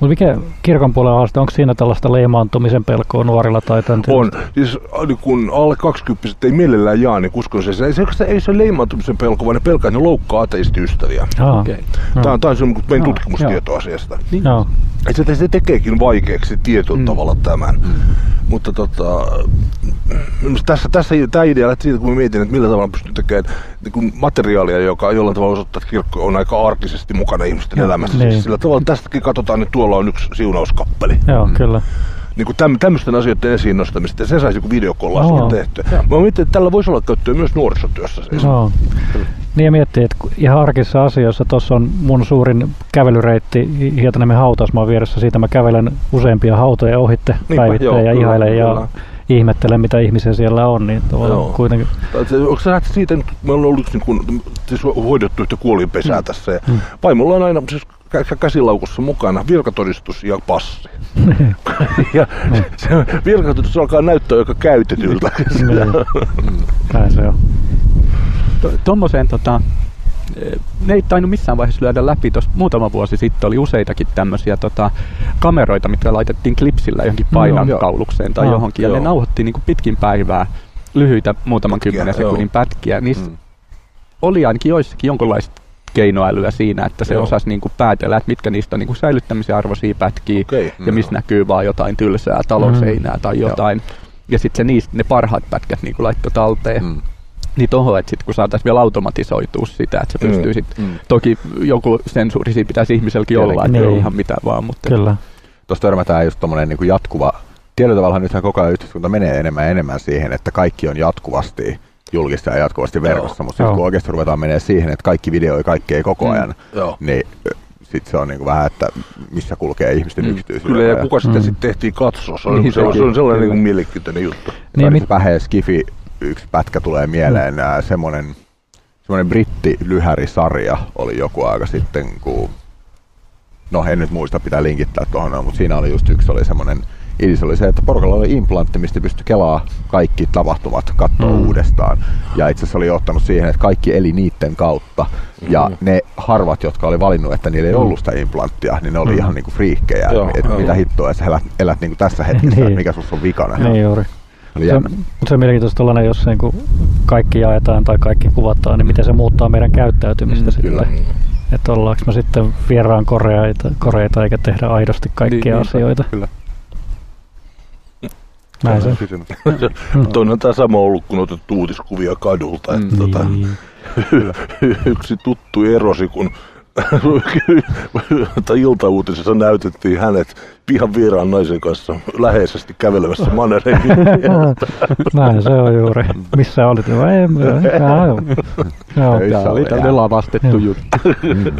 Mutta mikä kirkon puolella haaste, onko siinä tällaista leimaantumisen pelkoa nuorilla tai tämän On. Siis niin kun alle 20 ei mielellään jaa, niin uskon se. Ei se, ei se leimaantumisen pelko, vaan ne pelkää, että ne loukkaa ateistiystäviä. Aa, Okei. Tämä on, tämä on se niin meidän Joo, tutkimustieto asiasta. Joo. Et se, se tekeekin vaikeaksi tietyllä Mm. tavalla tämän. Mutta tota, minusta tässä, tässä tämä idea lähti siitä, kun mä mietin, että millä tavalla pystyy tekemään niin kuin materiaalia, joka jollain tavalla osoittaa, että kirkko on aika arkisesti mukana ihmisten elämässä. Niin. Siis sillä tavalla tästäkin katsotaan, että tuolla on yksi siunauskappeli. Joo, kyllä. Niin kuin täm, tämmöisten asioiden esiin nostamista, ja se saisi joku videokollaasilla Joo. tehtyä. Mä mietin, että tällä voisi olla käyttöä myös nuorisotyössä. Siis. Joo. Niin ja miettii, että ihan arkisissa asioissa, tuossa on mun suurin kävelyreitti Hietaniemen hautausmaan vieressä, siitä mä kävelen useampia hautoja ohitte Niinpä, päivittäin joo, ja kyllä, ihailen ja kyllä. ihmettelen, mitä ihmisiä siellä on, niin Joo. kuitenkin. Onko lähti siitä, että me ollaan ollut niin kuin, siis hoidettu yhtä kuolinpesää mm. tässä. Ja Mm. Vaimolla on aina siis käsilaukussa mukana virkatodistus ja passi. ja se virkatodistus alkaa näyttää aika käytetyltä. Niin. Näin se on. To- Tommoseen tota, ne ei tainnut missään vaiheessa lyödä läpi. Tuossa muutama vuosi sitten oli useitakin tämmöisiä tota, kameroita, mitkä laitettiin klipsillä johonkin painan joo. kaulukseen tai Joo. johonkin. Ja Joo. ne nauhoitti niin kuin pitkin päivää lyhyitä muutaman Pätkiä, kymmenen joo. sekunnin pätkiä. Niissä Mm. oli ainakin joissakin jonkunlaista keinoälyä siinä, että se Joo. osasi niin kuin päätellä, että mitkä niistä on niin kuin säilyttämisen arvoisia pätkiä Okei. ja missä näkyy vaan jotain tylsää taloseinää tai Joo. jotain. Ja sitten se niistä, ne parhaat pätkät niin kuin laittoi talteen. Mm. Niin tohon, että sit kun saataisiin vielä automatisoitua sitä, että se Mm, pystyy sit, mm. toki joku sensuuri siinä pitäisi ihmiselläkin olla, että Niin. ei ihan mitään vaan, mutta Kyllä. Tuossa törmätään just tommonen niin jatkuva, tietyllä tavalla nythän koko ajan yhteiskunta menee enemmän ja enemmän siihen, että kaikki on jatkuvasti julkista ja jatkuvasti verkossa, mutta sitten kun oikeasti ruvetaan menee siihen, että kaikki videoi kaikkea koko Mm. ajan, Joo. niin sitten se on niin vähän, että missä kulkee ihmisten Mm. yksityisyys. Kyllä, ja kuka sitten Mm. sit tehtiin katsoa. Se on, Niin se on, se on sellainen niin mielenkiintoinen juttu. Niin, mit, se päheä Skifi yksi pätkä tulee mieleen, mm. semmoinen semmoinen britti-lyhärisarja oli joku aika sitten, kun no en nyt muista, pitää linkittää tuohon, mutta siinä oli just yksi oli semmoinen idis oli se, että porukalla oli implantti, mistä pystyi kelaa kaikki tapahtumat katsoa Mm. mm. uudestaan. Ja itse asiassa oli ottanut siihen, että kaikki eli niiden kautta. Ja Mm. ne harvat, jotka oli valinnut, että niillä ei ollut sitä implanttia, niin ne oli Mm. ihan niinku friikkejä. Joo, että joo. mitä hittoa, että sä elät, elät niinku tässä hetkessä, Niin. mikä sussa on vikana. niin juuri. Oli Se, mutta se on mielenkiintoista tällainen, jos niin kuin kaikki jaetaan tai kaikki kuvataan, niin miten se muuttaa meidän käyttäytymistä Mm, sitten. kyllä. Että ollaanko me sitten vieraan koreita, koreita eikä tehdä aidosti kaikkia Niin, asioita. Kyllä. Näin se. Toinen tämä sama ollut, kun otettu uutiskuvia kadulta. Että Mm. tota, yksi tuttu erosi, kun iltauutisessa näytettiin hänet pihan vieraan naisen kanssa läheisesti kävelemässä Mannerheimin Näin se on juuri. Missä olit? No, ei, ei, joo. joo. Ei. tämä oli tämmöinen lavastettu juttu.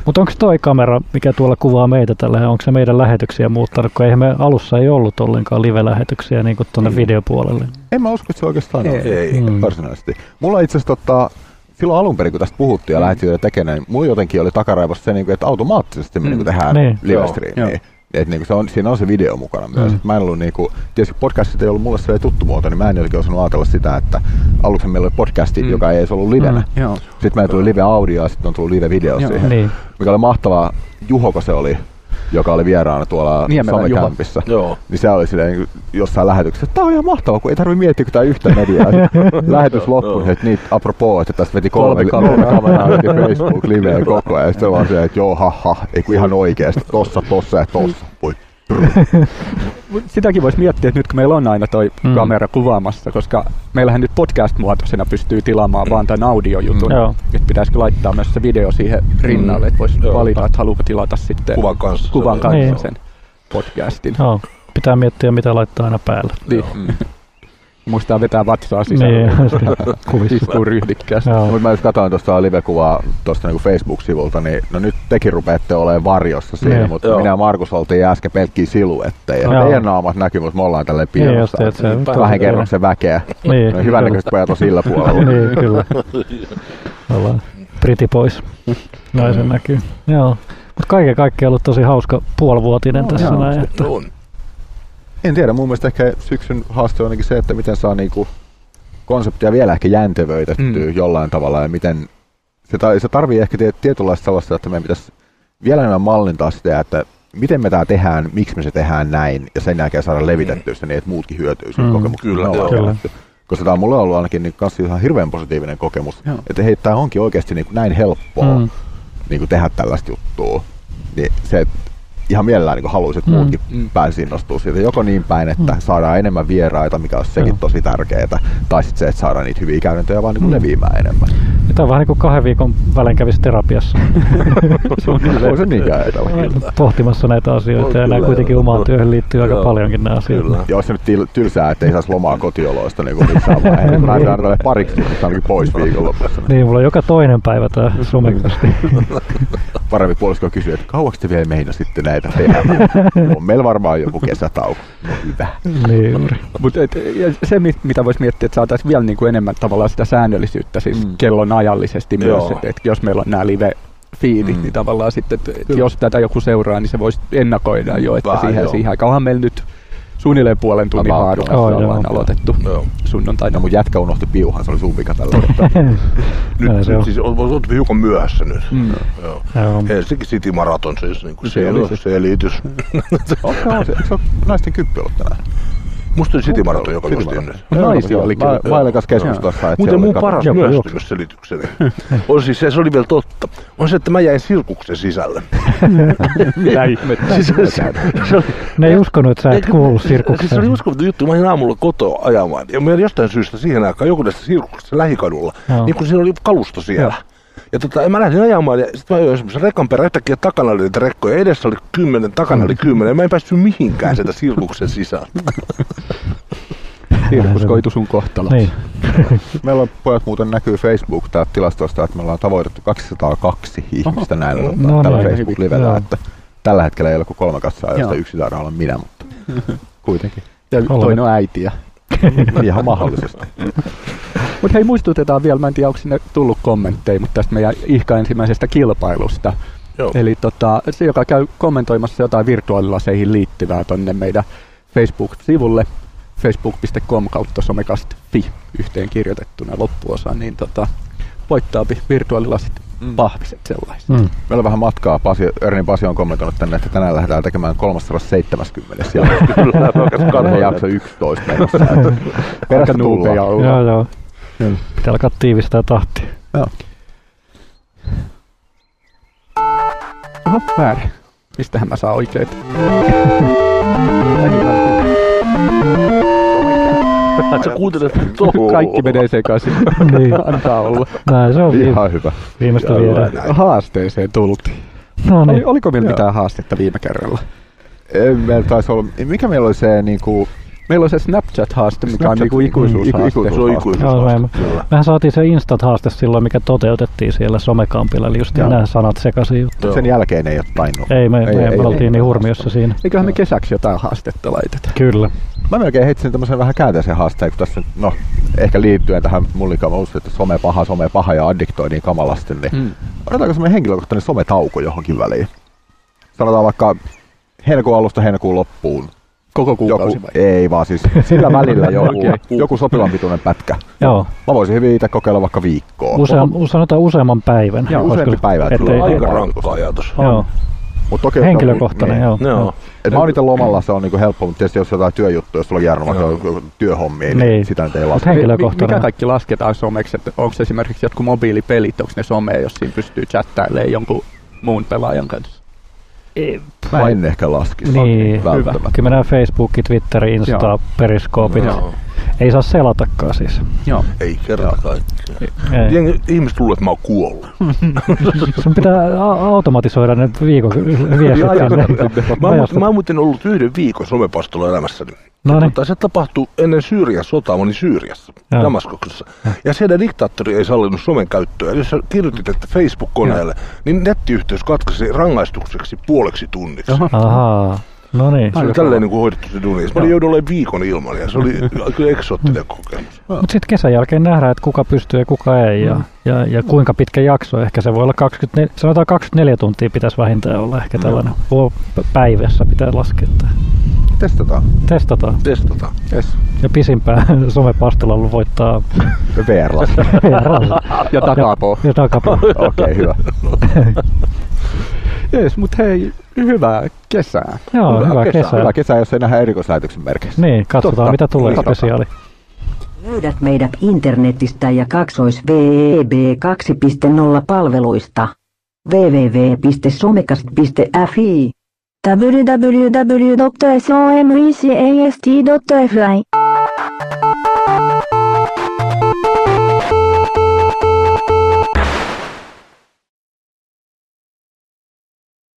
Mutta onko toi kamera, mikä tuolla kuvaa meitä tällä, onko se meidän lähetyksiä muuttanut, kun eihän me alussa ei ollut ollenkaan live-lähetyksiä niin tuonne Mm. videopuolelle. En mä usko, että se oikeastaan on. Ei. Mm. Varsinaisesti. Mulla itse asiassa tota, silloin alun perin, kun tästä puhuttiin ja Mm. lähdettiin tekemään, niin mulla jotenkin oli takaraivossa se, niin että automaattisesti me Mm. niin tehdään Niin. live Joo, streamia. Että niin se on, siinä on se video mukana myös. Mm. Mä en ollut niinku, tietysti podcastit ei ollut mulle se tuttu muoto, niin mä en jotenkin osannut ajatella sitä, että aluksi meillä oli podcasti, Mm. joka ei edes ollut livenä. Mm. Mm. Joo. Sitten meillä tuli live audio ja sitten on tullut live video Joo. siihen. Niin. Mikä oli mahtavaa, Juhoko se oli, joka oli vieraana tuolla somekämpissä. Niin se oli silleen niin jossain lähetyksessä, että tää on ihan mahtavaa, kun ei tarvi miettiä, kun tää yhtä mediaa. Lähetys loppui, että niitä apropos, että tästä veti kolme, Kolme kolme kameraa. veti Facebook liveä koko ajan. Sitten se vaan se, että joo, ha, ha, ei kun ihan oikeesti, tossa, tossa ja tossa. Voi. Sitäkin voisi miettiä, että nyt kun meillä on aina toi Mm. mm. kamera kuvaamassa, koska meillähän nyt podcast-muotoisena pystyy tilaamaan vaan tämän audiojutun. Mm. Joo. Että pitäisikö laittaa myös se video siihen rinnalle, että voisi Joo. valita, että haluuko tilata sitten Kuvan kanssa. kuvan kanssa Niin. sen podcastin. Joo. Pitää miettiä, mitä laittaa aina päälle. Niin. Mm. Muistaa vetää vatsaa sisälle. Niin. Istuu ryhdikkäästi. Mutta mä just katsoin tuosta live-kuvaa tuosta niinku Facebook-sivulta, niin no nyt tekin rupeatte olemaan varjossa siinä, Niin. mutta Joo. minä ja Markus oltiin äsken pelkkiä siluetteja. Joo. Teidän naamat näkyy, mutta me ollaan tälleen Niin just, piilossa. että se on Kahden kerroksen väkeä. Niin, No, hyvännäköiset pojat on sillä puolella. niin, kyllä. Ollaan pretty pois. Näin se näkyy. Joo. Mutta kaiken kaikkiaan ollut tosi hauska puolivuotinen tässä joo, näin. Se Että, on. En tiedä, mun mielestä ehkä syksyn haaste on ainakin se, että miten saa niinku konseptia vielä ehkä jäntevöitettyä Mm. mm. jollain tavalla ja miten se, ta- se tarvii ehkä tie- tietynlaista sellaista, että meidän pitäisi vielä enemmän mallintaa sitä, että miten me tämä tehdään, miksi me se tehdään näin, ja sen jälkeen saada levitettyä sitä niin, että muutkin hyötyy siitä Mm, kokemuksesta. kyllä, joo. kerätty. Koska tämä on mulle ollut ainakin niin kanssa ihan hirveän positiivinen kokemus, Joo. että hei, tämä onkin oikeasti niin kuin näin helppoa Mm. niin kuin tehdä tällaista juttua. Niin se, ihan mielellään niin haluaisin, että Mm. muutkin Mm. pääsisi innostua siitä. Joko niin päin, että Mm. saadaan enemmän vieraita, mikä olisi sekin tosi tärkeää, tai sitten se, että saadaan niitä hyviä käytäntöjä vaan niin kuin Mm. leviämään enemmän. Ja Tämä on vähän niin kuin kahden viikon välein kävisi terapiassa Voi se niinkään ajatella. pohtimassa näitä asioita. Ja nämä kuitenkin omaan työhön liittyy aika Joo. paljonkin nämä asiat. Kyllä. Ja olisi se nyt tylsää, että ei saisi lomaa kotioloista niin kuin missään vaiheessa. Mä en aina pariksi, mutta ainakin pois viikonlopussa. Niin, mulla on joka toinen päivä tämä somekasti. Paremmin puolisko kysyy, että kauaksi te vielä meina sitten näitä tehdä? on meillä varmaan joku kesätauko. No hyvä. niin juuri. Mutta se, mit- mitä voisi miettiä, että saataisiin vielä niin kuin enemmän tavallaan sitä säännöllisyyttä siis Mm. kellon ajallisesti Joo. myös, että et jos meillä on nämä live fiidit, Mm. mm. niin tavallaan sitten, että et jos tätä joku seuraa, niin se voisi ennakoida jo, että Vähän siihen, joo. siihen aikaan meillä nyt suunnilleen puolen tunnin haarukassa joo. ollaan Joo. aloitettu Joo. sunnuntaina. No mun jätkä unohti piuhan, se oli sun vika tällä hetkellä. Nyt, Näin se on. siis on, on hiukan myöhässä nyt. Mm. Joo. Joo. Helsinki City Marathon siis niin kuin Se oli se. selitys. Onko se, se ole naisten kyppi ollut tänään? Musta oli City Marathon, joka City nosti Marathon. nyt. No naisia oli. Mä keskustelussa, että Muuten mun paras Joku myöhästymisselitykseni on siis se, se oli vielä totta. On se, että mä jäin sirkuksen sisälle. Mitä ihmettä? siis, Ne ei uskonut, että sä et kuulu Siis se oli sirkukseen. uskomaton juttu. Mä olin aamulla kotoa ajamaan. Ja meillä jostain syystä siihen aikaan joku tästä sirkuksesta lähikadulla. Joo. Niin kun siinä oli kalusto siellä. Ja tota, mä lähdin ajamaan ja sitten mä ajoin semmoisen rekan perään. Yhtäkkiä takana oli niitä rekkoja. Edessä oli kymmenen, takana oli kymmenen. Ja mä en päässyt mihinkään sieltä sirkuksen sisältä. Sirkus koitu sun kohtalo. Niin. Meillä on pojat muuten näkyy Facebook täältä tilastosta, että me ollaan tavoitettu 202 ihmistä näin Oho. odottaa No tällä niin, Facebook-livellä, Joo. että tällä hetkellä ei ole kuin kolme katsoa, josta Joo. yksi taidaa olla minä, mutta kuitenkin. Ja toinen on äitiä. Ihan mahdollisesti. Mutta hei, muistutetaan vielä, mä en tiedä, onko sinne tullut kommentteja, mutta tästä meidän ihka ensimmäisestä kilpailusta. Joo. Eli tota, se, joka käy kommentoimassa jotain virtuaalilaseihin liittyvää tonne meidän Facebook-sivulle, facebook.com kautta somekast.fi yhteen kirjoitettuna loppuosa, niin tota, voittaa virtuaalilasit Mm. pahviset sellaiset. Mm. Meillä on vähän matkaa. Pasi, Örnin Pasi on kommentoinut tänne, että tänään lähdetään tekemään 370 siellä. Katsoin, jakso 11 mennessä. että Perästä tullaan. ollaan. Joo, Pitää alkaa tiivistää tahtia. Joo. Oho, väärin. Mistähän mä saan oikeet? että sä kuuntelet tuohon. Kaikki menee sekaisin. Niin. Antaa olla. Näin se on viime, Ihan hyvä. viimeistä viedään. näin. Haasteeseen tultiin. No Oli, niin. oliko meillä Joo. mitään haastetta viime kerralla? Ei, Meillä taisi olla, mikä meillä oli se niinku, Meillä on se Snapchat-haaste, mikä on Snapchat- niinku mm, ikuisuushaaste. ikuisuus- Se on Joo, ikuisuushaaste. me-. Mehän saatiin se Instat-haaste silloin, mikä toteutettiin siellä somekampilla, eli just Joo. nämä sanat sekaisin juttu. Sen jälkeen ei ole tainnut. Ei, me, Ei, me, ei, me oltiin ei. niin hurmiossa siinä. Eiköhän me kesäksi jotain haastetta laiteta. Kyllä. Mä melkein heitsin tämmöisen vähän käänteisen haasteen, kun tässä nyt, no, ehkä liittyen tähän mullikaan, mä uskon, että some paha, some paha ja addiktoi niin kamalasti, niin Mm. otetaanko semmoinen henkilökohtainen sometauko johonkin väliin? Sanotaan vaikka heinäkuun alusta heinäkuun loppuun. Koko kuukausi Joku, vai? ei vaan siis sillä välillä joku, Okei. joku sopivan pituinen pätkä. Joo. Mä voisin hyvin itse kokeilla vaikka viikkoa. Usea, sanotaan useamman päivän. Joo, useampi päivä, tulee Aika rankka ajatus. Joo. Mut toki, Henkilökohtainen, niin. joo. Joo. Et mä oon itse lomalla, se on niinku helppo, mutta tietysti jos jotain työjuttuja, jos sulla on vaikka Joo. joku työhommia, niin, Niin. sitä nyt ei Mut laske. henkilökohtainen. Mikä kaikki lasketaan someksi? Että onko esimerkiksi jotkut mobiilipelit, onko ne somea, jos siinä pystyy chattailemaan jonkun muun pelaajan kanssa? Mä en ehkä laskisi. Niin, Välttämättä. Kyllä mennään Facebooki, Twitteri, Insta, Joo. Periskoopit. Joo. Ei saa selatakaan siis. Joo. Ei kerta kaikkiaan. Ei. Jengi- Ihmiset luulee, että mä oon kuollut. Sun pitää a- automatisoida ne viikon viestit sinne. Mä, oon, mä oon muuten ollut yhden viikon somepastolla elämässäni. No niin. Tota, se tapahtui ennen Syyrian sotaa, mä olin Syyriassa, Joo. Damaskoksessa. Ja siellä diktaattori ei sallinut somen käyttöä. Jos sä kirjoitit, että Facebook-koneelle, niin nettiyhteys katkaisi rangaistukseksi puoleksi tunniksi. Ahaa. No niin. Se oli tälleen niin kuin hoidettu se duuni. Mä olin joudun olemaan viikon ilman ja se oli kyllä eksoottinen kokemus. Mutta sitten kesän jälkeen nähdään, että kuka pystyy ja kuka ei. Ja, ja, ja kuinka pitkä jakso. Ehkä se voi olla 24, sanotaan 24 tuntia pitäisi vähintään olla ehkä tällainen. Vuo- Päivässä pitää laskea. Testataan. Testataan. Testataan. Yes. Ja pisimpään somepastolla ollut voittaa VR laskee. VR. Ja. Ja takapoo. Okei, okay, hyvä. Yes, mutta hei, Hyvää kesää. Joo, hyvää, hyvää kesää. Hyvää kesää, jos ei nähdä erikoislähetyksen merkeissä. Niin, katsotaan Totta. mitä tulee Katsotaan. spesiaali. Löydät meidät internetistä ja kaksois VEB 2.0 palveluista. www.somekast.fi www.somecast.fi